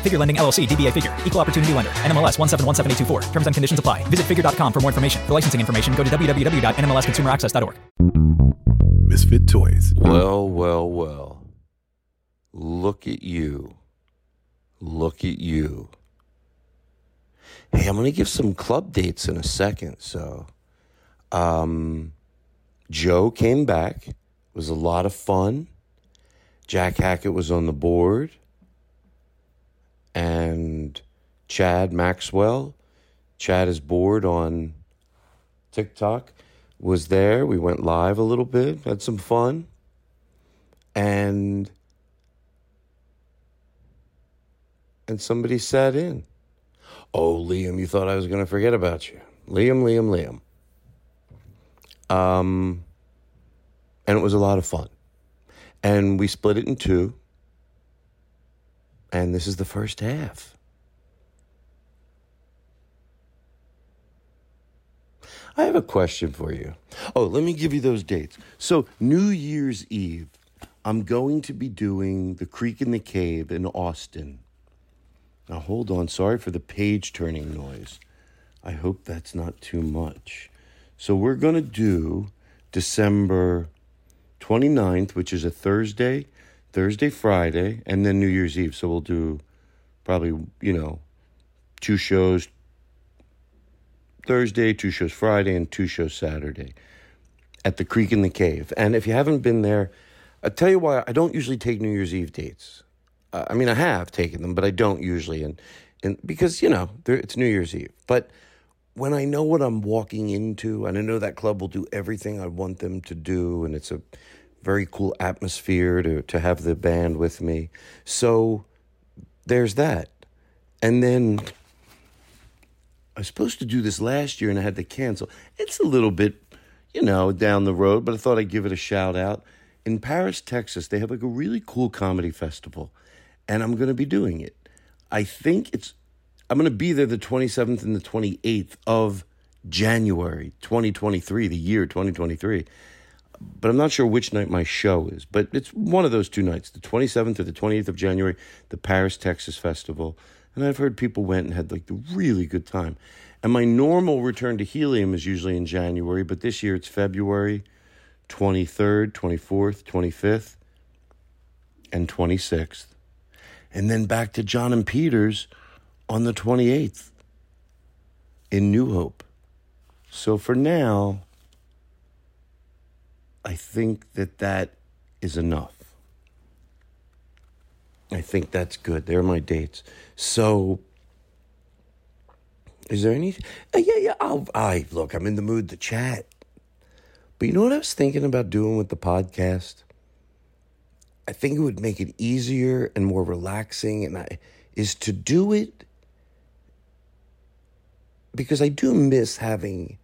Figure Lending LLC, DBA Figure, Equal Opportunity Lender, NMLS 1717824. Terms and conditions apply. Visit figure.com for more information. For licensing information, go to www.nmlsconsumeraccess.org. Misfit Toys. Well, well, well. Look at you. Look at you. Hey, I'm going to give some club dates in a second. So, um, Joe came back. It was a lot of fun. Jack Hackett was on the board. And Chad Maxwell, Chad is bored on TikTok, was there. We went live a little bit, had some fun. And and somebody sat in. Oh, Liam, you thought I was going to forget about you. Liam, Liam, Liam. Um, and it was a lot of fun. And we split it in two. And this is the first half. I have a question for you. Oh, let me give you those dates. So, New Year's Eve, I'm going to be doing The Creek in the Cave in Austin. Now, hold on. Sorry for the page turning noise. I hope that's not too much. So, we're going to do December 29th, which is a Thursday, Thursday, Friday, and then New Year's Eve. So, we'll do probably, you know, two shows Thursday, two shows Friday, and two shows Saturday at the Creek in the Cave. And if you haven't been there, I'll tell you why I don't usually take New Year's Eve dates. Uh, I mean, I have taken them, but I don't usually, and and because you know it's New Year's Eve. But when I know what I'm walking into, and I know that club will do everything I want them to do, and it's a very cool atmosphere to to have the band with me. So there's that, and then I was supposed to do this last year, and I had to cancel. It's a little bit, you know, down the road, but I thought I'd give it a shout out. In Paris, Texas, they have like a really cool comedy festival and I'm going to be doing it. I think it's, I'm going to be there the 27th and the 28th of January 2023, the year 2023. But I'm not sure which night my show is, but it's one of those two nights, the 27th or the 28th of January, the Paris, Texas Festival. And I've heard people went and had like the really good time. And my normal return to Helium is usually in January, but this year it's February 23rd, 24th, 25th, and 26th and then back to John and Peters on the 28th in New Hope. So for now, I think that that is enough. I think that's good. There are my dates. So, is there any? Uh, yeah, yeah. I'll, I look. I'm in the mood to chat. But you know what I was thinking about doing with the podcast? I think it would make it easier and more relaxing, and I is to do it because I do miss having.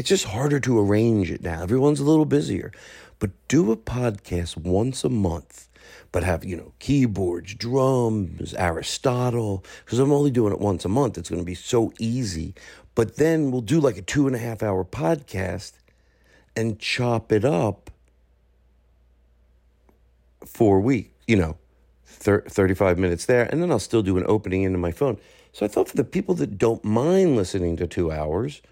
It's just harder to arrange it now. Everyone's a little busier, but do a podcast once a month. But have you know keyboards, drums, Aristotle. Because I'm only doing it once a month. It's going to be so easy. But then we'll do like a two and a half hour podcast and chop it up four weeks, you know, thir- 35 minutes there, and then I'll still do an opening into my phone. So I thought for the people that don't mind listening to two hours,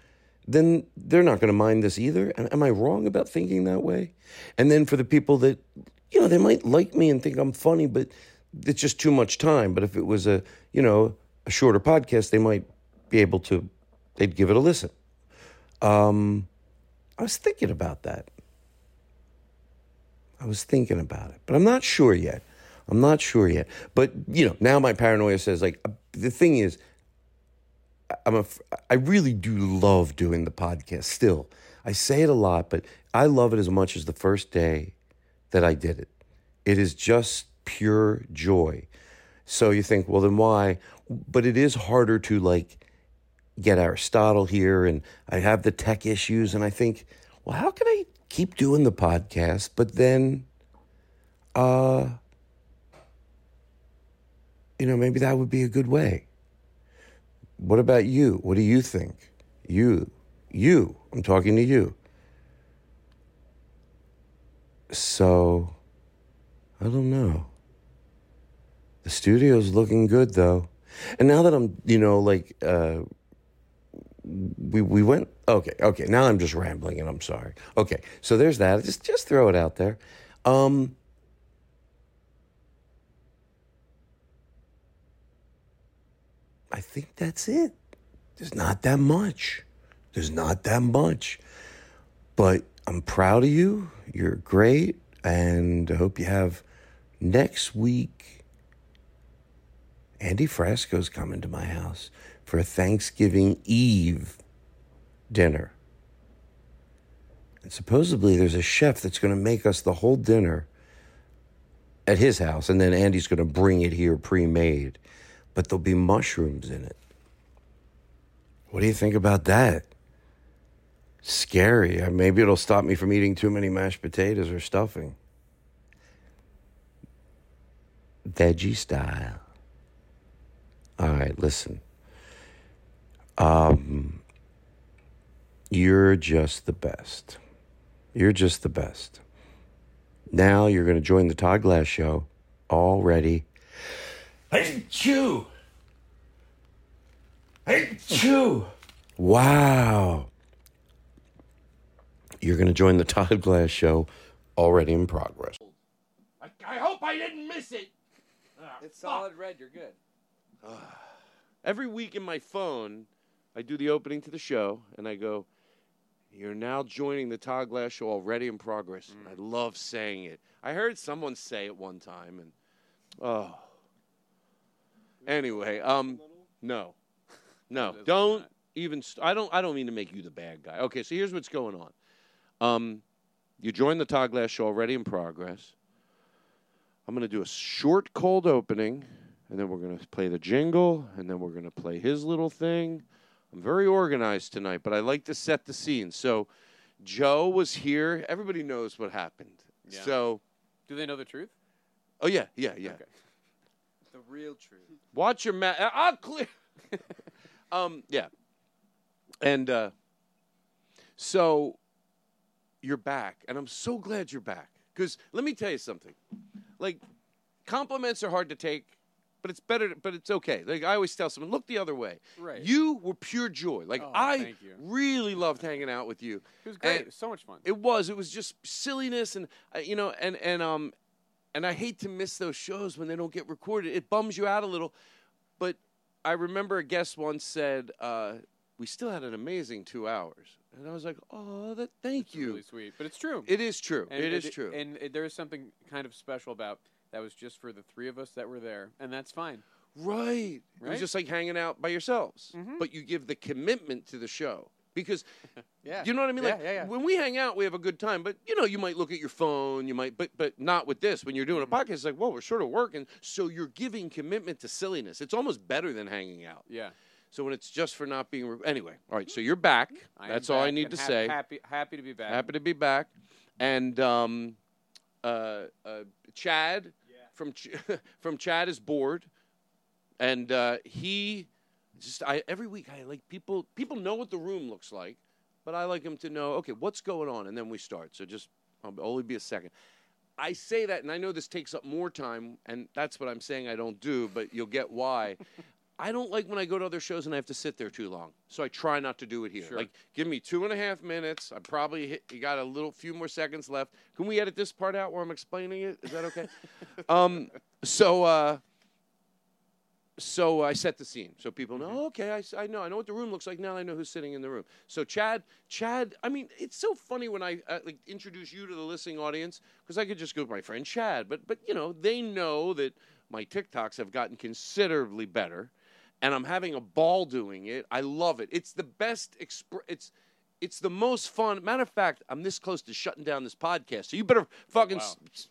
then they're not going to mind this either. And am I wrong about thinking that way? And then for the people that, you know, they might like me and think I'm funny, but it's just too much time. But if it was a, you know, a shorter podcast, they might be able to, they'd give it a listen. Um, I was thinking about that. I was thinking about it, but I'm not sure yet. I'm not sure yet. But you know, now my paranoia says like uh, the thing is, I'm a, I really do love doing the podcast. Still, I say it a lot, but I love it as much as the first day that I did it. It is just pure joy. So you think, well, then why? But it is harder to like get Aristotle here, and I have the tech issues, and I think, well, how can I keep doing the podcast, but then, uh, you know, maybe that would be a good way. What about you? What do you think? You, you, I'm talking to you. So, I don't know. The studio's looking good though. And now that I'm, you know, like, uh, we we went okay okay now i'm just rambling and i'm sorry okay so there's that just just throw it out there um i think that's it. There's not that much. There's not that much. But i'm proud of you. You're great. And i hope you have next week. Andy frasco's coming to my house for a Thanksgiving Eve dinner. And supposedly there's a chef that's going to make us the whole dinner at his house, and then Andy's going to bring it here pre made. But there'll be mushrooms in it. What do you think about that? Scary. Uh, Maybe it'll stop me from eating too many mashed potatoes or stuffing. Veggie style. All right, listen. Um, you're just the best. You're just the best. Now you're going to join the Todd Glass show already. Hey, chew! Hey, chew! Wow. You're going to join the Todd Glass show already in progress. I, I hope I didn't miss it. Ah, it's solid red. You're good. Ah. Every week in my phone, I do the opening to the show and I go, You're now joining the Todd Glass show already in progress. Mm. I love saying it. I heard someone say it one time and oh. Anyway, um no. No. Don't even st- I don't I don't mean to make you the bad guy. Okay, so here's what's going on. Um you joined the Todd Glass show already in progress. I'm going to do a short cold opening and then we're going to play the jingle and then we're going to play his little thing. I'm very organized tonight, but I like to set the scene. So Joe was here. Everybody knows what happened. Yeah. So, Do they know the truth? oh yeah, yeah, yeah. Okay. Real truth. Watch your mouth. I'll clear. um, yeah. And uh, so you're back, and I'm so glad you're back. Because let me tell you something. Like, compliments are hard to take, but it's better. But it's okay. Like I always tell someone, look the other way. Right. You were pure joy. Like Oh, I really loved hanging out with you. It was great. And it was so much fun. It was. It was just silliness, and uh, you know, and and um, and I hate to miss those shows when they don't get recorded. It bums you out a little. But I remember a guest once said, uh, "We still had an amazing two hours," and I was like, "Oh, that thank It's you." really sweet, but it's true. It is true. And it is true. And it, there is something kind of special about that was just for the three of us that were there, and that's fine. Right. It was just like hanging out by yourselves. Mhm. But you give the commitment to the show. Because Yeah. you know what I mean? Like yeah, yeah. when we hang out, we have a good time. But you know, you might look at your phone, you might but but not with this. When you're doing a Mm-hmm. podcast, it's like, well, we're sort of working. So you're giving commitment to silliness. It's almost better than hanging out. Yeah. So when it's just for not being re- anyway. All right, so you're back. I That's all I need to hap- say. Happy, happy to be back. Happy to be back. And um, uh, uh, Chad from Ch- from Chad is bored, and uh, he just I every week I like people people know what the room looks like, but I like them to know okay what's going on, and then we start. So just I'll only be a second. I say that, and I know this takes up more time, and that's what I'm saying I don't do, but you'll get why. I don't like when I go to other shows and I have to sit there too long, so I try not to do it here. Sure. Like, give me two and a half minutes. I probably hit, you got a little few more seconds left. Can we edit this part out where I'm explaining it? Is that okay? um, so, uh, so I set the scene so people know. "Oh, okay, I know. I know what the room looks like now. I know who's sitting in the room. So Chad, Chad. I mean, it's so funny when I uh, like introduce you to the listening audience because I could just go with my friend Chad, but but you know they know that my TikToks have gotten considerably better, and I'm having a ball doing it. I love it. It's the best. Exp- it's it's the most fun. Matter of fact, I'm this close to shutting down this podcast, so you better fucking. wow. s-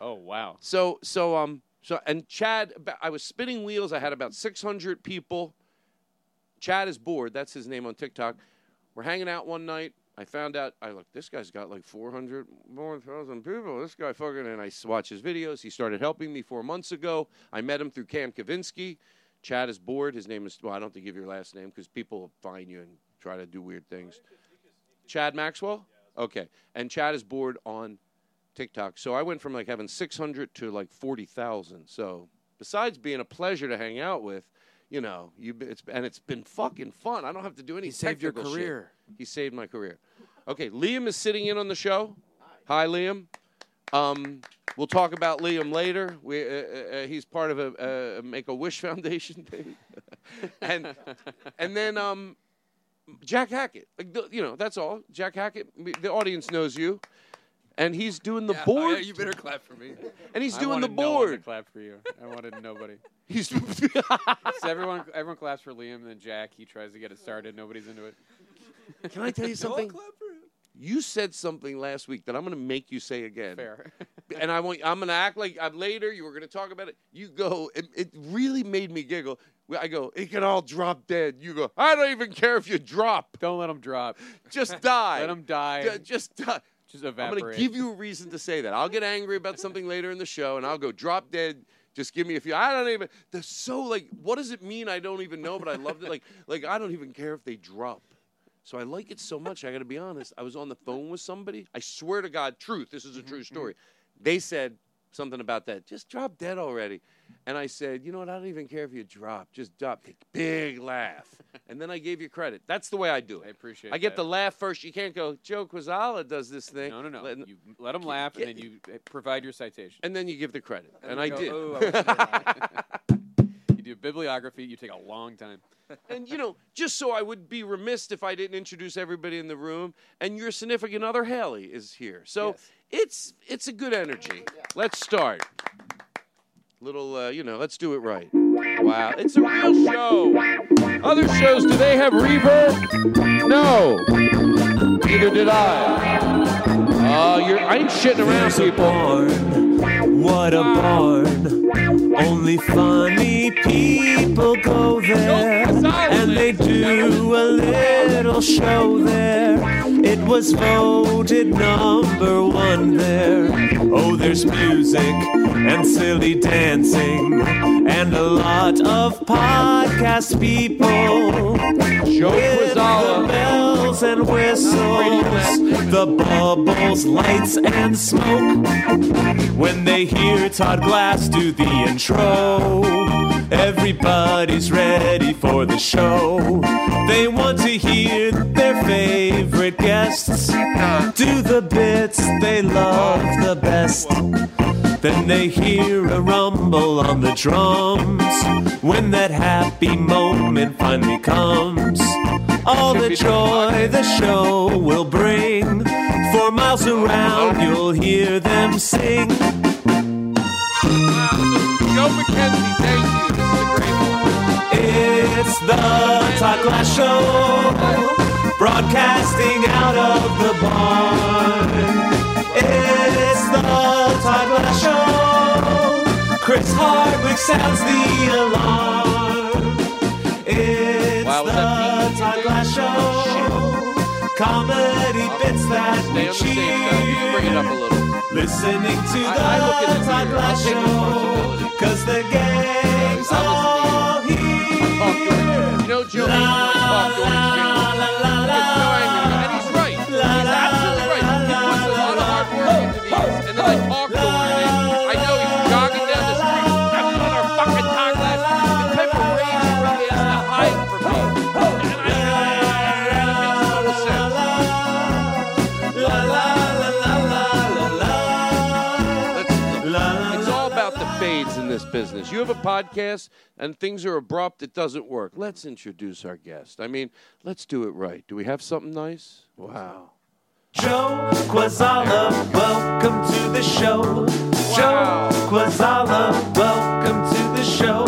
Oh wow. so so um so and Chad, I was spinning wheels. I had about 600 people. Chad is bored. That's his name on TikTok. We're hanging out one night. I found out. I look. This guy's got like 400 more thousand people. This guy fucking. And I watch his videos. He started helping me four months ago. I met him through Cam Kavinsky. Chad is bored. His name is. Well, I don't have to give your last name because people find you and try to do weird things. Chad Maxwell. Okay. And Chad is bored on TikTok. So I went from like having 600 to like 40,000. So besides being a pleasure to hang out with, you know, you it's and it's been fucking fun. I don't have to do any. He saved your technical shit. career. He saved my career. Okay, Liam is sitting in on the show. Hi, Liam. Um, we'll talk about Liam later. We, uh, uh, uh, he's part of a, uh, Make a Wish Foundation thing, and and then um, Jack Hackett. Like the, you know, that's all. Jack Hackett. The audience knows you, and he's doing the Yeah, board. oh, yeah, you better clap for me. And he's I doing the wanted no one to board. clap for you. I wanted nobody. He's So everyone, everyone claps for Liam, and then Jack. He tries to get it started. Nobody's into it. Can I tell you something? You said something last week that I'm going to make you say again. Fair. and I want I'm going to act like I'm later. You were going to talk about it. You go. It, it really made me giggle. I go. It can all drop dead. You go. I don't even care if you drop. Don't let them drop. Just die. Let them die. Ju- Just die. Just I'm going to give you a reason to say that. I'll get angry about something later in the show, and I'll go drop dead. Just give me a few. I don't even. They're so like. What does it mean? I don't even know, but I loved it. Like like I don't even care if they drop. So I like it so much. I got to be honest. I was on the phone with somebody. I swear to God, truth. This is a true mm-hmm, story. Mm-hmm. They said something about that. Just drop dead already. And I said, you know what? I don't even care if you drop. Just drop. Big laugh. And then I gave you credit. That's the way I do it. I appreciate it. I get that. the laugh first. You can't go, Joe Kwaczala does this thing. No, no, no. Let- you let him laugh, and then you uh, provide your citation. and then you give the credit. And you I go, did. "Oh, I you do bibliography. You take a long time. and you know, just so I would be remiss if I didn't introduce everybody in the room. And your significant other, Haley, is here. So it's it's a good energy. Let's start. Little, uh, you know, let's do it right. Wow, it's a real show. Other shows, do they have reverb? No. Neither did I. Uh, you're, I ain't shitting around, people. What a barn. Only funny people go there, and they do a little show there. It was voted number one there. Oh, there's music and silly dancing, and a lot of podcast people. Joe With all the bells and whistles, the bubbles, lights, and smoke. When they hear Todd Glass do the intro, everybody's ready for the show. They want to hear their favorite guests do the bits they love the best. Then they hear a rumble on the drums when that happy moment finally comes. All the joy the show will bring. For miles around, you'll hear them sing. Joe McKenzie, thank you. This is a great one. It's the Todd Glass Show, broadcasting out of the barn. It's the Todd Glass Show. Chris Hardwick sounds the alarm. It's Wow, the? Todd Glass Show. Comedy bits that Stay we on the same side. You can bring it up a little. Listening to I- the I look the Todd. Glass Show. Cause the I'll all here. Oh, you know, Joe, he always talk George business. You have a podcast and things are abrupt, it doesn't work. Let's introduce our guest. I mean, let's do it right. Do we have something nice? Wow. Joe Kwaczala, welcome to the show. Joe Kwaczala, welcome to the show.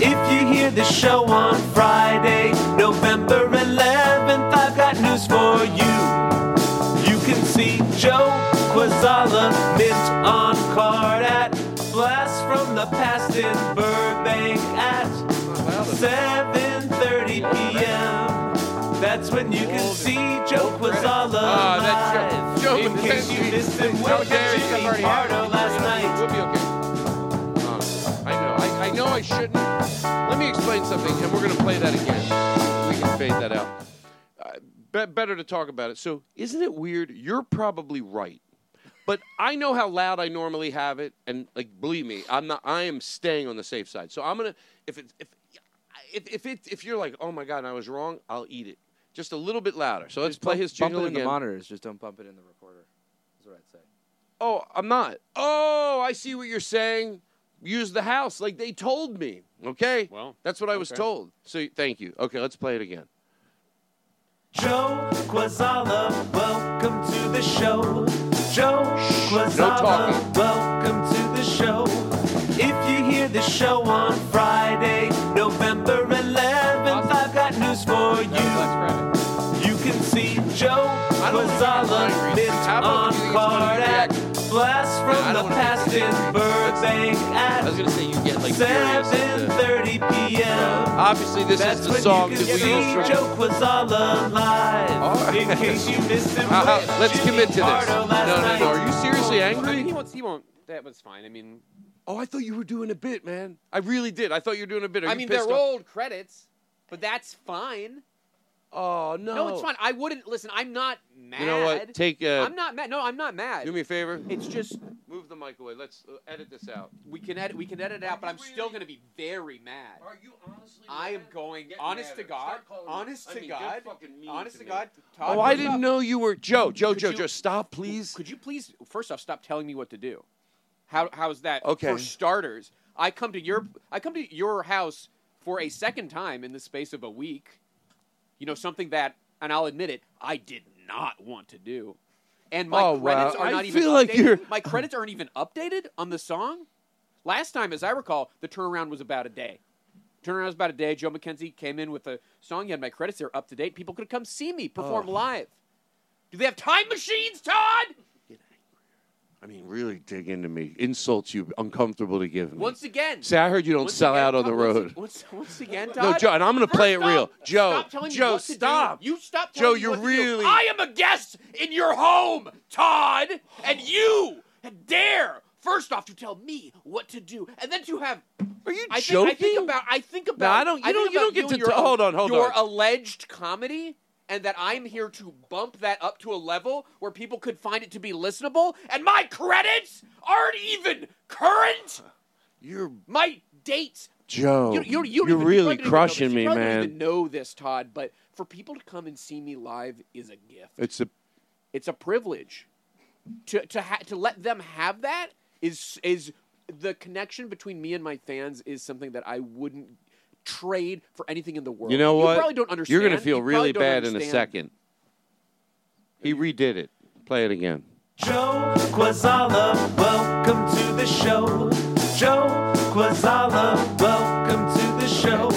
If you hear the show on Friday, November 11th, I've got news for you. You can see Joe Kwaczala mint on card at The Past in Burbank at 7:30 p.m. That's when you can see Joe Kwaczala Ah, that's live. Joe- Joe In case you missed him, we'll dare get you. Jimmy Pardo last night. We'll be okay. Uh, I know. I, I know I shouldn't. Let me explain something, and we're going to play that again. We can fade that out. Uh, be- better to talk about it. So, isn't it weird? You're probably right. But I know how loud I normally have it, and like believe me, I'm not. I am staying on the safe side. So I'm gonna. If it if if if it if you're like, oh my god, I was wrong, I'll eat it. Just a little bit louder. So let's Just play bump- his bump jingle it in the monitors. Just don't bump it in the recorder. That's what I'd say. Oh, I'm not. Oh, I see what you're saying. Use the house like they told me. Okay. Well, that's what I was okay. told. So thank you. Okay, let's play it again. Joe Kwaczala, welcome to the show. Joe Kwaczala, talking. welcome to the show. If you hear the show on Friday, November 11th, I've got news for you. You can see Joe Kwaczala mint on card at Blast from the Past in Burbank I was at gonna say you get like furious. At the- 7:30 p.m. Obviously, this That's is the song that we see use from. Joe Kwaczala live. All right. In case you missed him, Uh, uh, let's Jimmy commit to this. No, no, no. Are you seriously I mean, he angry? won't. He won't. That was fine. I mean, Oh, I thought you were doing a bit, man. I really did. I thought you were doing a bit. Are I you mean, they're off? old credits, but that's fine. Oh no. No, it's fine. I wouldn't listen. I'm not mad. You know what? Take. Uh, I'm not mad. No, I'm not mad. Do me a favor. It's just Move the mic away. Let's uh, edit this out. we can edit. We can edit it out, but I'm still going to be very mad. Are you honestly? I am going. honest to God. Honest to God. Honest to me. God. Todd, Oh, I didn't off- know you were Joe. Joe. Could Joe. you- Joe. Stop, please. Could you please, first off, stop telling me what to do? How how's that? Okay. For starters, I come to your I come to your house for a second time in the space of a week. You know something that, and I'll admit it, I did not want to do. And my Oh, credits wow. are I not even feel like updated. you're- My credits aren't even updated on the song. Last time, as I recall, the turnaround was about a day. Turnaround was about a day. Joe McKenzie came in with a song. He had my credits. They're up to date. People could come see me perform Oh. live. Do they have time machines, Todd? I mean, really dig into me. Insults you uncomfortable to give me. Once again. Say, I heard you don't Once sell again, out on the Todd, road. Once, once, once again, Todd. No, Joe, and I'm going to play it real. Joe, stop telling me Joe, what to do. stop. You stop Joe, telling me you're what to do. really- I am a guest in your home, Todd, and you dare first off to tell me what to do, and then to have. Are you I think, I think about. I think about. I don't- you think don't- you don't get and to your, hold on, hold your on. alleged comedy. And that I'm here to bump that up to a level where people could find it to be listenable, and my credits aren't even current. You're My dates Joe. you, you, you you're really probably don't even know crushing me, you man. Don't even know this, Todd, but for people to come and see me live is a gift. It's a It's a privilege. To to ha- to let them have that is is the connection between me and my fans is something that I wouldn't trade for anything in the world. You know what? You probably don't understand. You're going to feel You really probably don't bad in a second. He redid it. Play it again. Joe Kwaczala, welcome to the show. Joe Kwaczala, welcome to the show.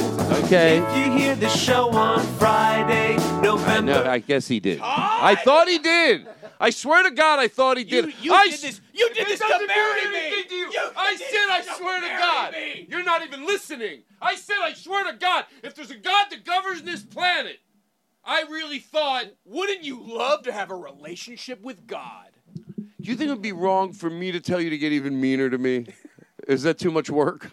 Okay. If you hear the show on Friday, I November. know. I guess he did. I thought he did. I swear to God, I thought he did. You, you I did this. You did this to marry me. to you. You I did said, I swear to God. me. You're not even listening. I said, I swear to God, if there's a God that governs this planet, I really thought. Wouldn't you love to have a relationship with God? Do you think it would be wrong for me to tell you to get even meaner to me? Is that too much work?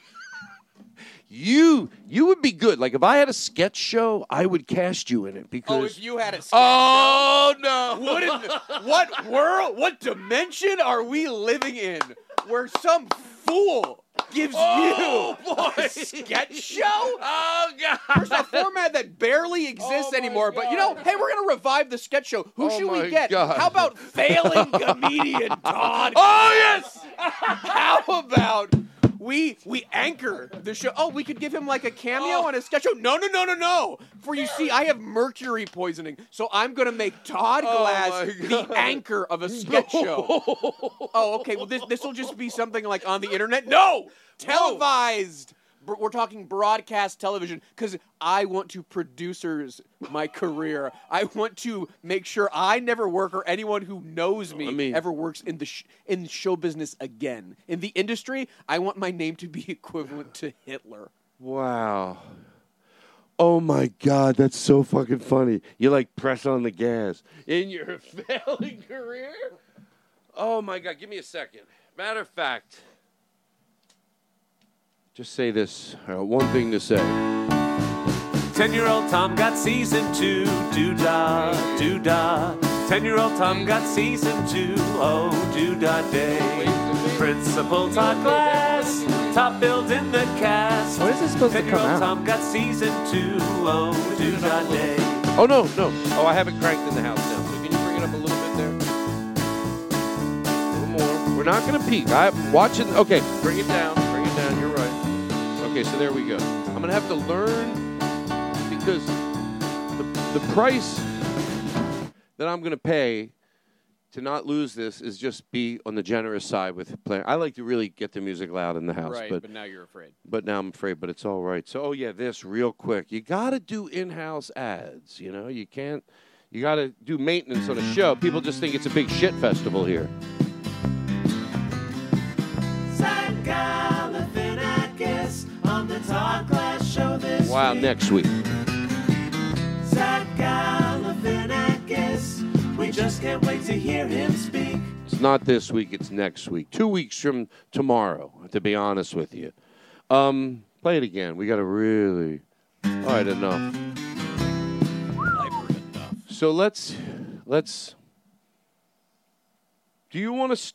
You you would be good. Like if I had a sketch show, I would cast you in it because Oh, if you had a sketch Oh no! What, in, what world, what dimension are we living in where some fool gives Oh, you boy. a sketch show? Oh god! There's a format that barely exists Oh, anymore, but you know, hey, we're gonna revive the sketch show. Who Oh, should we get? God. How about failing comedian Todd? Oh yes! How about we we anchor the show. Oh, we could give him like a cameo oh. on a sketch show. No, no, no, no, no. For you see, I have mercury poisoning, so I'm gonna make Todd Oh, Glass my the anchor of a sketch show. Oh, okay. Well, this this will just be something like on the internet. No, televised. We're talking broadcast television because I want to producers my career. I want to make sure I never work or anyone who knows me I mean- ever works in the sh- in show business again. In the industry, I want my name to be equivalent to Hitler. Wow. Oh my God, that's so fucking funny. You like press on the gas in your failing career? Oh my God, give me a second. Matter of fact, just say this. Uh, one thing to say. Ten year old Tom got season two, doo dah, doo dah. Ten year old Tom got season two, oh doo dah day. Principal Todd Glass, top billed in the cast. When is this supposed to Ten year come old out? Tom got season two, oh doo dah day. Oh no, no. Oh, I have it cranked in the house now. So can you bring it up a little bit there? A little more. We're not gonna peek. I'm watching. Okay, bring it down. Bring it down. You're right. Okay, so there we go. I'm gonna have to learn because the the price that I'm gonna pay to not lose this is just be on the generous side with playing. I like to really get the music loud in the house, right, but but now you're afraid. but now I'm afraid, but it's all right. So, oh yeah, this real quick. You got to do in-house ads. You know, you can't. You got to do maintenance on a show. People just think it's a big shit festival here. Zach show this Wow, week. next week. Zach Galifianakis, we just can't wait to hear him speak. It's not this week. It's next week. Two weeks from tomorrow. To be honest with you. Um, play it again. We got to really. All right, enough. So let's let's. Do you want to? St-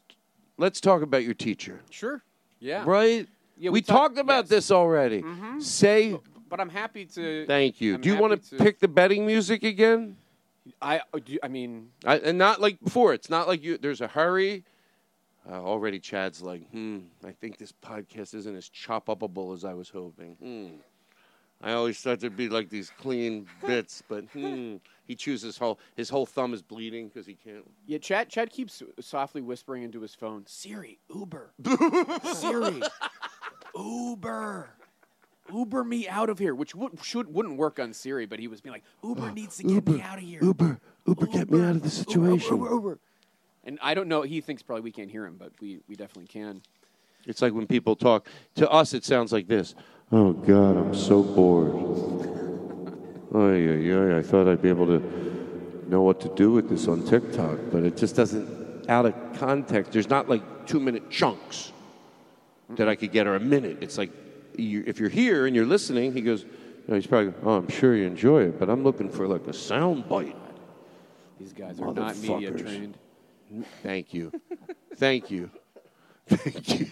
let's talk about your teacher. Sure. Yeah. Right? Yeah, we, we talked- talked about yes. this already. Mhm. Say But I'm happy to. thank you. I'm Do you want to pick the betting music again? I uh, I mean, I, and not like before. It's not like you. There's a hurry. Uh, already, Chad's like, hmm. I think this podcast isn't as chop upable as I was hoping. Hmm. I always thought there'd be like these clean bits, but hmm. He chews his whole his whole thumb is bleeding because he can't. yeah. Chad Chad keeps softly whispering into his phone, Siri, Uber, Siri, Uber. Uber me out of here, which would, should wouldn't work on Siri, but he was being like, Uber oh, needs to get me out of here. Uber, Uber, get me out of the situation. Uber, Uber, Uber. And I don't know. He thinks probably we can't hear him, but we, we definitely can. It's like when people talk to us. It sounds like this. Oh God, I'm so bored. Oh yeah, yeah. I thought I'd be able to know what to do with this on TikTok, but it just doesn't. Out of context, there's not like two minute chunks that I could get or a minute. It's like you, if you're here and you're listening, he goes. You know, he's probably. Oh, I'm sure you enjoy it, but I'm looking for like a sound bite. These guys are not media trained. Thank you, thank you, thank you.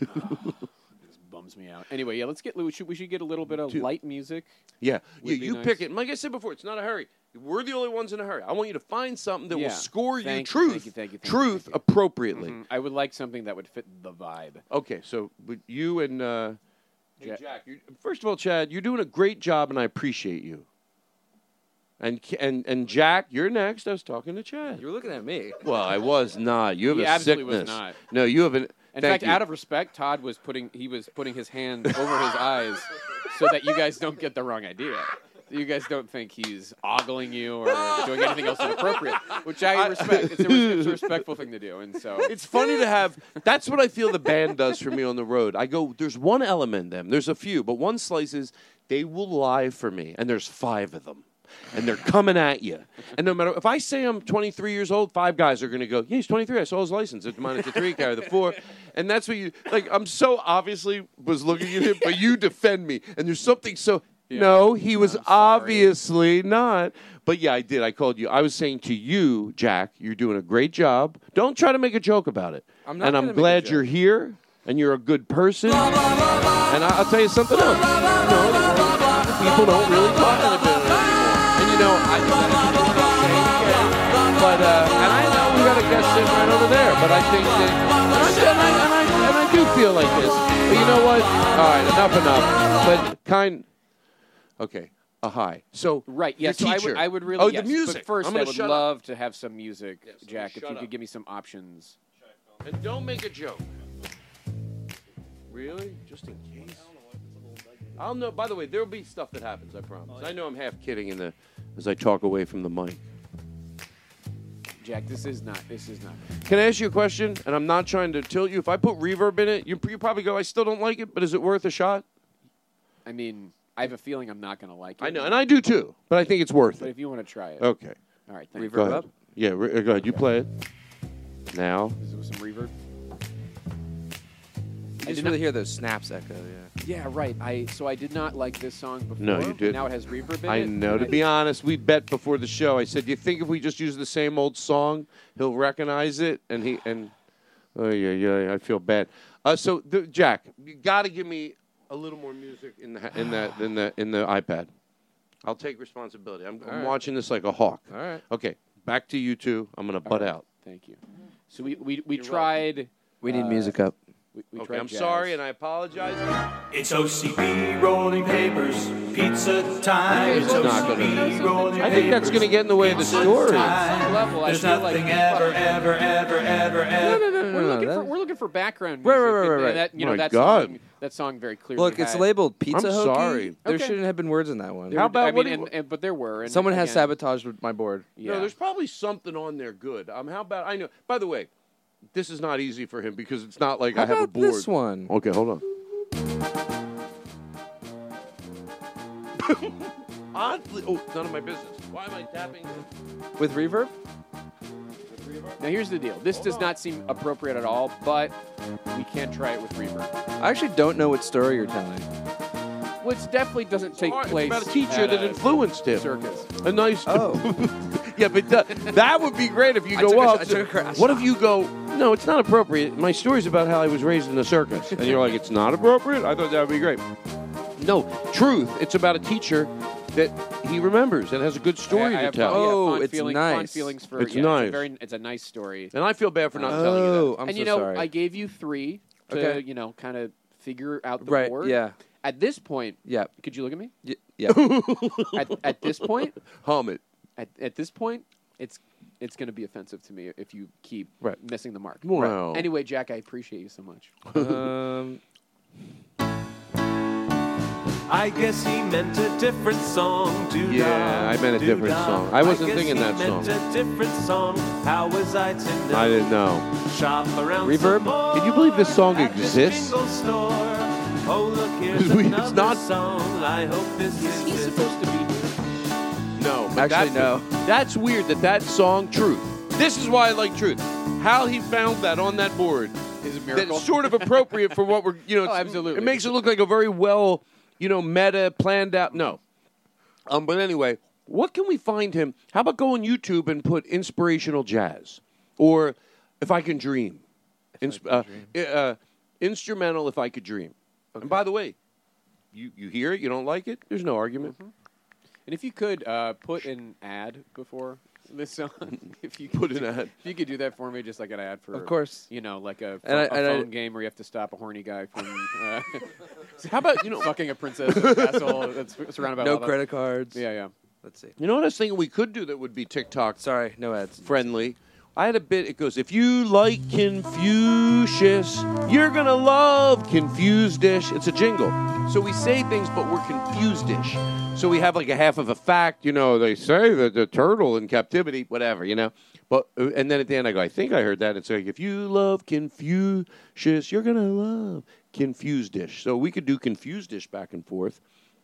This bums me out. Anyway, yeah, let's get. We should, we should get a little bit of light music. Yeah, Would you, nice. pick it. And Like I said before, it's not a hurry. We're the only ones in a hurry. I want you to find something that Yeah. will score you Thank you, truth, thank you, thank you, thank truth appropriately. Mhm. I would like something that would fit the vibe. Okay, so you and uh, hey, Jack, you're, first of all, Chad, you're doing a great job, and I appreciate you. And and and Jack, you're next. I was talking to Chad. You were looking at me. Well, I was not. You have He a absolutely was sickness. not. No, you have an. In thank fact, you. out of respect, Todd was putting he was putting his hand over his eyes so that you guys don't get the wrong idea. You guys don't think he's ogling you or doing anything else inappropriate, which I respect. It's a, res- it's a respectful thing to do, and so it's funny to have. That's what I feel the band does for me on the road. I go, there's one element in them. There's a few, but one slice is they will lie for me, and there's five of them. And they're coming at you. And no matter if I say I'm 23 years old, five guys are going to go, "Yeah, he's 23. I saw his license. It's minus the three, carry the four. And that's what you like. I'm so obviously was looking at him, but you defend me. And there's something so. No, he was obviously not. But yeah, I did. I called you. I was saying to you, Jack, you're doing a great job. Don't try to make a joke about it. I'm not and gonna I'm make a glad joke. you're here and you're a good person. And I- I'll tell you something else. You know, people don't really talk like that anymore. And you know, I but uh, and I know we got a guest sitting right over there. But I think that, and I, and I, and I, and I do feel like this. But you know what? All right, enough, enough. But kind. Okay, a high. So Right. your Yes. so I would. I would really. Oh, yes, the music. But first, I'm I would shut up. love to have some music, Jack. If you up. could give me some options. And don't make a joke. Really? Just in case. I'll know. By the way, there'll be stuff that happens. I promise. Oh, I know I'm half kidding in the as I talk away from the mic. Jack, this is not. This is not. Can I ask you a question? And I'm not trying to tilt you. If I put reverb in it, you, you probably go, I still don't like it, but is it worth a shot? I mean, I have a feeling I'm not going to like it. I know, and I do too, but I think it's worth it. But it. if you want to try it. Okay. All right. Thank Go ahead. Yeah, re- uh, go ahead. You play it. Now. Is it with some reverb? You I just did really not- hear those snaps echo. Yeah. Yeah, right. I so I did not like this song before. No, you but did. Now it has reverb in I it. know. To I- be honest, we bet before the show. I said, "Do you think if we just use the same old song, he'll recognize it?" And he and oh yeah, yeah, I feel bad. Uh, so the, Jack, you got to give me a little more music in the in that in the in the iPad. I'll take responsibility. I'm, I'm right. watching this like a hawk. All right. Okay, back to you two. I'm gonna butt right, out. Thank you. So we we, we You're tried. We need uh, music up. We, we Okay, tried I'm jazz. sorry and I apologize. It's OCB rolling papers, pizza time. It's It's not OCB gonna- rolling I think that's gonna get in the way of the story. time. Some level, I There's feel like nothing you ever, ever, ever, ever, ever. No, no, no, We're no, looking no. for we're looking for background music. right, right, and- right, That, you know My that God. song that song very clearly. Look, it's had- labeled Pizza I'm Hokey. sorry. There Okay. shouldn't have been words in that one. there How about I what mean, do and, and, but there were. And Someone has again, sabotaged my board. Yeah. No, there's probably something on there good. Um, how about I know? By the way, this is not easy for him because it's not like How I have a about board. this one? Okay, hold on. Oddly, oh, none of my business. Why am I tapping? With reverb? Now here's the deal. This does not seem appropriate at all, but we can't try it with reverb. I actually don't know what story you're telling. Which definitely doesn't take It's place about a teacher at that a influenced him. circus. A nice. Oh. yeah, but that, that would be great if you I go took a- up. I took a crash. What if you go? No, it's not appropriate. My story's about how I was raised in a circus, and you're like, it's not appropriate. I thought that would be great. No, truth. It's about a teacher that he remembers and has a good story I, I to have tell. fond- yeah, Oh, fond it's feeling, Fond nice. feelings for It's yeah, nice. a very, it's a nice story. And I feel bad for not telling you that. Oh, I'm and so you know, sorry. I gave you three to Okay. you know kind of figure out the right. board. Yeah. At this point, Yeah. could you look at me? Y- yeah. At, at this point, Hum it. At, at this point, it's it's going to be offensive to me if you keep Right. missing the mark. Wow. Anyway, Jack, I appreciate you so much. um, I guess he meant a different song. Doo-dah, Yeah, I meant a different song. I wasn't guess thinking he that meant song. a different song. How was I to know? I didn't know. Shop around Reverb? some more Can you believe this song at this exists? jingle store. Oh, look, here's It's another not- song. I hope this is He's supposed to be here. No, but Actually, that- no. That's weird that that song, Truth. This is why I like Truth. How he found that on that board. Is a miracle. That's sort of appropriate for what we're, you know. Oh, absolutely. It makes it look like a very well, you know, meta, planned out. No. Um, but anyway, what can we find him? How about go on YouTube and put inspirational jazz, or if I can dream, Ins- uh, i- uh, instrumental. If I could dream. And by the way, you you hear it, you don't like it. There's no argument. And if you could uh, put an ad before this song, if you could Put an do- ad. if you could do that for me, just like an ad for, Of course. you know, like a, And I- a and I- phone game where you have to stop a horny guy from uh, How about you know? fucking a princess in a castle that's surrounded by no all that- credit cards. Yeah, yeah. Let's see. You know what I was thinking we could do that would be TikTok Sorry, no ads. friendly. I had a bit. It goes, if you like Confucius, you're gonna love Confused-ish. It's a jingle. So we say things, but we're confused-ish. So we have like a half of a fact. You know, they say that the turtle in captivity, whatever. You know, but uh, and then at the end I go, I think I heard that. It's like, if you love Confucius, you're gonna love Confused-ish. So we could do Confused-ish back and forth.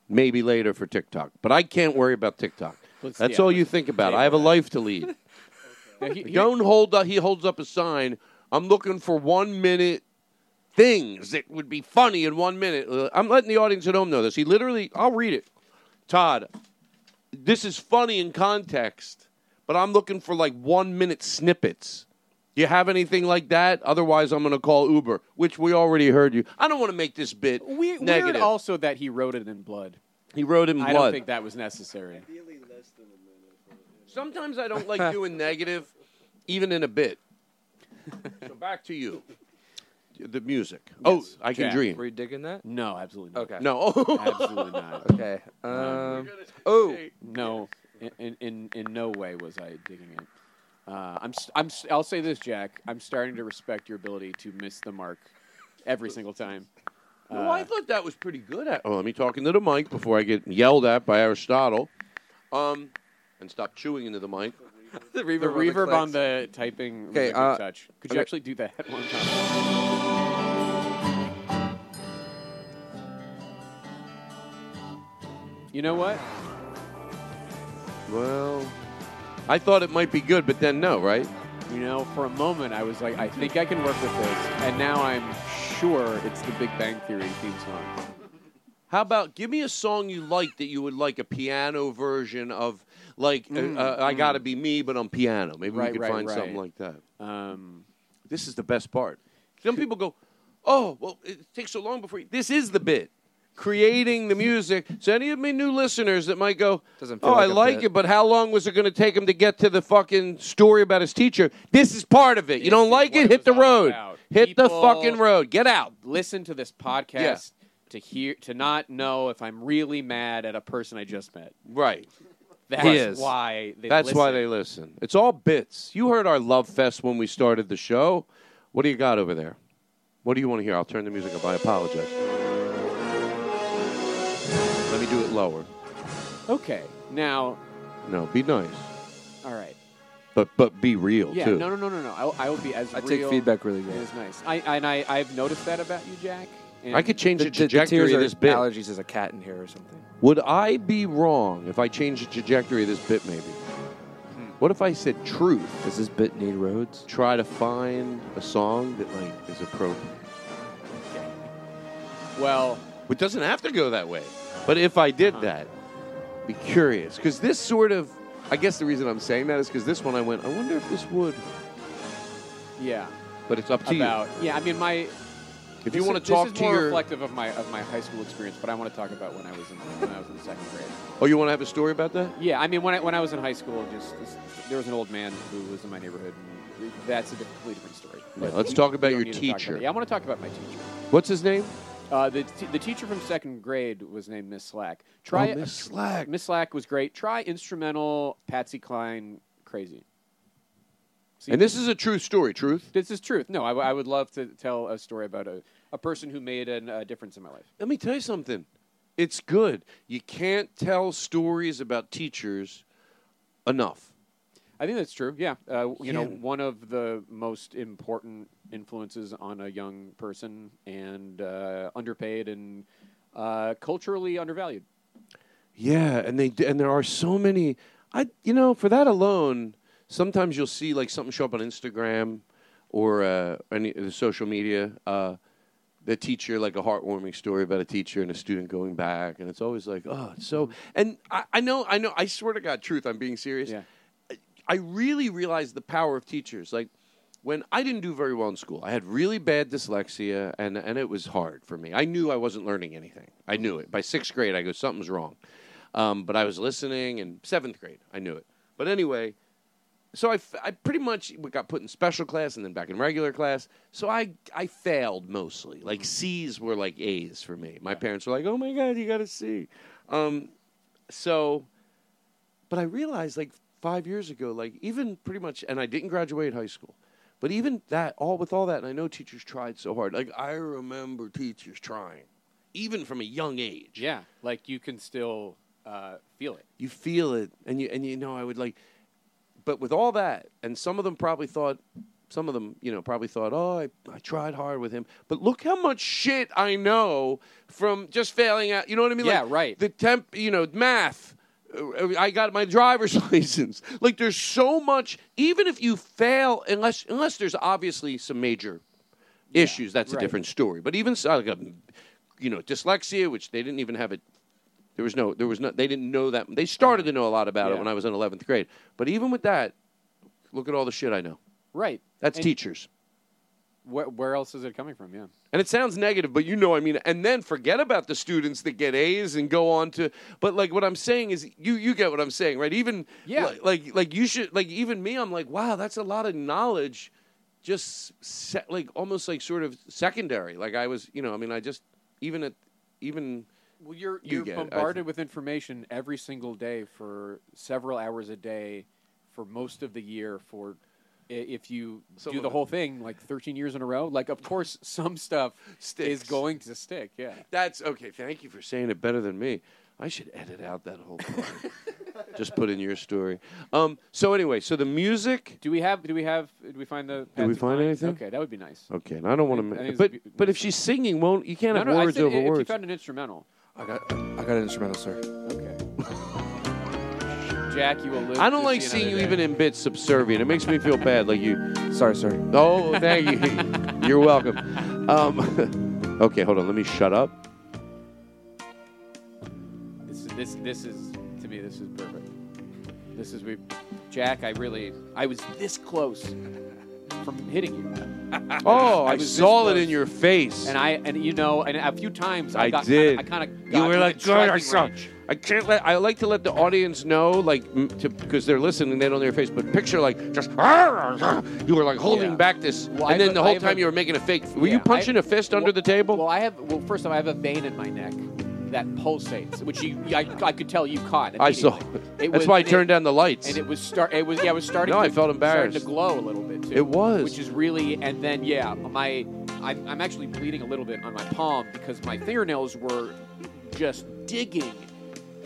Maybe later for TikTok, but I can't worry about TikTok. Let's- That's yeah, all you think about. I have a life to lead. Now, he- he- Don't hold up. He holds up a sign. I'm looking for one minute things that would be funny in one minute. Uh, I'm letting the audience at home know this. He literally, I'll read it. Todd, this is funny in context, but I'm looking for like one minute snippets. Do you have anything like that? Otherwise, I'm going to call Uber, which we already heard you. I don't want to make this bit we, weird negative. also that he wrote it in blood. he wrote it in blood. I don't think that was necessary. Sometimes I don't like doing negative, even in a bit. so back to you. The music. oh, I can Jack, dream. Were you digging that? No, absolutely not. Okay. No. absolutely not. Okay. Um, oh, No, in, in in in no way was I digging it. Uh, I'm s- I'm s- I'll say this, Jack. I'm starting to respect your ability to miss the mark every single time. Well, I thought that was pretty good. At, oh, let me talk into the mic before I get yelled at by Aristotle. Um, and stop chewing into the mic. the reverb, on the reverb on the typing was Okay, a good uh, touch. Could you okay. actually do that one time? You know what? Well, I thought it might be good, but then no, right? You know, for a moment I was like, I think I can work with this, and now I'm sure it's the Big Bang Theory theme song. How about give me a song you like that you would like a piano version of, like uh, Mm, uh, "I mm. Gotta Be Me," but on piano. Maybe Right, we could right, find something like that. Um, This is the best part. Some people go, "Oh, well, it takes so long before." You... This is the bit. Creating the music. So any of my new listeners that might go, Doesn't feel "Oh, I like a like bit." it," but how long was it going to take him to get to the fucking story about his teacher? This is part of it. You don't like it? it Hit the road. Hit the People- fucking road. Get out. listen to this podcast to hear to not know if I'm really mad at a person I just met. Right. That's is. why they That's why listen. they listen. It's all bits. You heard our love fest when we started the show. What do you got over there? What do you want to hear? I'll turn the music up. I apologize. Let me do it lower. Okay. Now, No, be nice, all right. but but be real Yeah, too. no, no, no, no, no. I, I will be as I take real feedback really good. as nice. I and I I've noticed that about you, Jack. And I could change the, The, the, the trajectory tears of are this bit. allergies. There's a cat in here or something. Would I be wrong if I changed the trajectory of this bit? Maybe. Hmm. What if I said truth? Does this bit need roads? Try to find a song that like is appropriate. Okay. Well, It doesn't have to go that way. But if I did Uh-huh. that, be curious. Because this sort of, I guess the reason I'm saying that is because this one I went, I wonder if this would. yeah. But it's up to About yeah. I mean, my. If you want to talk this is to more your. reflective of my of my high school experience, but I want to talk about when I was in when I was in second grade. Oh, you want to have a story about that? Yeah, I mean, when I, when I was in high school, just this, there was an old man who was in my neighborhood. And that's a completely different story. Yeah, let's we- talk about your to talk about teacher. yeah, I want to talk about my teacher. What's his name? Uh, the t- the teacher from second grade was named Miss Slack. Try Oh, Miss Slack. Miss Slack was great. Try instrumental Patsy Cline crazy. See, And this is a true story. Truth. this is truth. No, I, w- I would love to tell a story about a, a person who made an, a difference in my life. Let me tell you something. It's good. You can't tell stories about teachers enough. I think that's true. Yeah, uh, you know, one of the most important influences on a young person, and uh, underpaid and uh, culturally undervalued. Yeah, and they and there are so many. I you know for that alone, sometimes you'll see like something show up on Instagram or uh, any the social media. Uh, the teacher like a heartwarming story about a teacher and a student going back, and it's always like, oh, it's so. And I, I know, I know. I swear to God, truth. I'm being serious. Yeah. I really realized the power of teachers. Like when I didn't do very well in school, I had really bad dyslexia, and and it was hard for me. I knew I wasn't learning anything. I knew it. By sixth grade, I go something's wrong. Um, but I was listening, and seventh grade, I knew it. But anyway, so I, I pretty much got put in special class and then back in regular class. So I I failed mostly. Like C's were like A's for me. My parents were like, "Oh my God, you got a C." Um, so, but I realized like five years ago, like even pretty much, and I didn't graduate high school. But even that, all with all that, and I know teachers tried so hard. Like I remember teachers trying, even from a young age. Yeah, like you can still uh, feel it. You feel it, and you and you know I would like, but with all that, and some of them probably thought, some of them you know probably thought, oh, I, I tried hard with him, but look how much shit I know from just failing out. You know what I mean? Yeah, Like, right. The temp, you know, math. I got my driver's license. Like there's so much. Even if you fail, unless unless there's obviously some major issues, that's a different story. But even like a, you know, dyslexia, which they didn't even have it. There was no, there was no, they didn't know that. They started to know a lot about it when I was in 11th grade. But even with that, look at all the shit I know. Right. That's And teachers. Where, where else is it coming from? Yeah. And it sounds negative, but you know, I mean, and then forget about the students that get A's and go on to. But like, what I'm saying is, you you get what I'm saying, right? Even Yeah. like like, like you should like even me. I'm like, wow, that's a lot of knowledge just se- like almost like sort of secondary. Like I was, you know, I mean, I just even at even Well, you're You you're get bombarded with information every single day for several hours a day for most of the year. For if you Some do the whole thing like 13 years in a row, like of course some stuff is going to stick. Yeah. That's okay. Thank you for saying it better than me. I should edit out that whole part. Just put in your story. Um. So anyway, so the music. Do we have? Do we have? Do we find the? Did we find Cline? anything? Okay, that would be nice. Okay, and I don't want to. But be- but if she's singing, won't you can't No, have no, I words said over if you words? found an instrumental. I got I got an instrumental, sir. Okay. Jack, you will live. I don't like seeing you day. even in bits subservient. It makes me feel bad. Like you. Sorry, sir. Oh, thank you. You're welcome. Um, okay, hold on. Let me shut up. This is this this is to me this is perfect. This is we, Jack. I really I was this close from hitting you. Oh, I, was this saw it in your face. And I and you know and a few times I, I got did. Kinda, I kind of you were like, good. I saw. I can't let. I like to let the audience know, like, because they're listening, they don't know your face. But picture like just. You were like holding Yeah. back this, Well, and then a- the whole time a- you were making a fake. Were Yeah, you punching a fist under well- the table? Well, I have. Well, first of all, I have a vein in my neck that pulsates, which you I, I could tell you caught. I saw. immediately. That's It was- why I it- turned down the lights. and it was start. It was yeah. It was starting. No, to, I felt embarrassed. Starting to glow a little bit too. It was. which is really. And then yeah, my I'm, I'm actually bleeding a little bit on my palm because my fingernails were just digging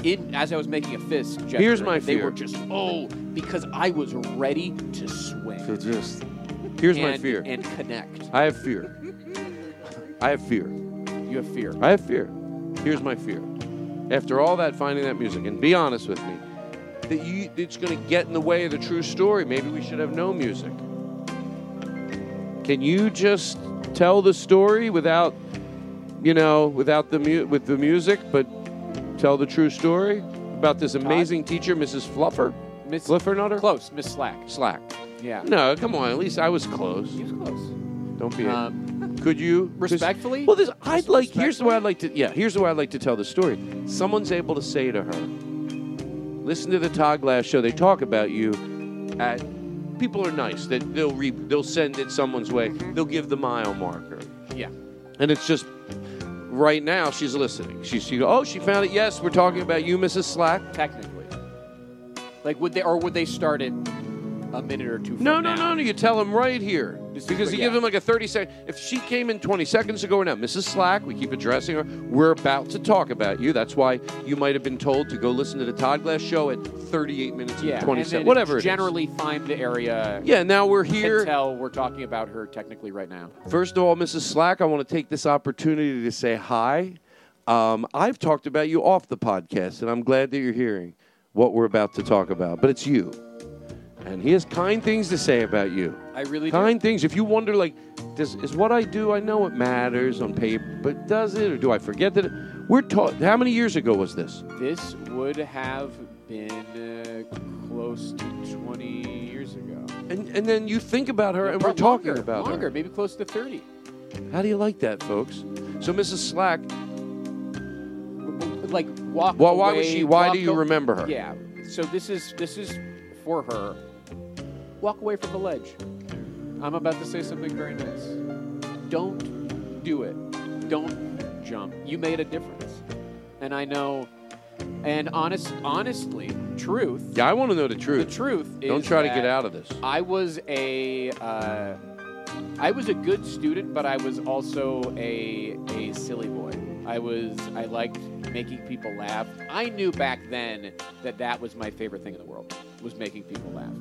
in as I was making a fist. Gesture. Here's my fear. They fear. were just oh because I was ready to swing. So just. Here's my fear. and connect. I have fear. I have fear. You have fear. I have fear. Here's my fear. After all that, finding that music, and be honest with me, that you it's going to get in the way of the true story. Maybe we should have no music. Can you just tell the story without, you know, without the mu- with the music, but tell the true story about this amazing teacher, Mrs. Fluffer, Miss Fluffernutter, Close, Miss Slack. Slack. Yeah. No, come on. At least I was close. He was close. Don't be. Um, could you respectfully? Well, this, I'd like. Here's the way I'd like to. Yeah, here's the way I'd like to tell the story. Someone's able to say to her, "Listen to the Todd Glass show. They talk about you. At people are nice. That they'll re, they'll send it someone's way. They'll give the mile marker, yeah. and it's just." Right now, she's listening. She, she oh, she found it. Yes, we're talking about you, Mrs. Slack. Technically. Like would they or would they start it a minute or two? No, no, now? no, no. You tell him right here. This Because what- you give yeah. him like a 30 second. If she came in 20 seconds ago or now, Mrs. Slack, we keep addressing her. We're about to talk about you. That's why you might have been told to go listen to the Todd Glass show at 38 minutes Yeah, and 20 seconds. Whatever is. Generally, find the area. Yeah, now we're here. tell we're talking about her technically right now. First of all, Mrs. Slack, I want to take this opportunity to say hi. Um, I've talked about you off the podcast, and I'm glad that you're hearing what we're about to talk about. But it's you. And he has kind things to say about you. I really do. kind things. If you wonder, like, does is what I do? I know it matters on paper, but does it, or do I forget that? It, we're taught. How many years ago was this? This would have been uh, close to 20 years ago. And and then you think about her, and we're talking longer, about longer, her. maybe close to 30. How do you like that, folks? So, Mrs. Slack, Like walk. Why- why was away, she- why do you remember her? Yeah. So this is this is for her. Walk away from the ledge. I'm about to say something very nice. Don't do it. Don't jump. You made a difference, and I know. And honest, honestly, truth. yeah, I want to know the truth. The truth is Don't try to get out of this. I was a uh, I was a good student, but I was also a a silly boy. I was I liked making people laugh. I knew back then that that was my favorite thing in the world was making people laugh.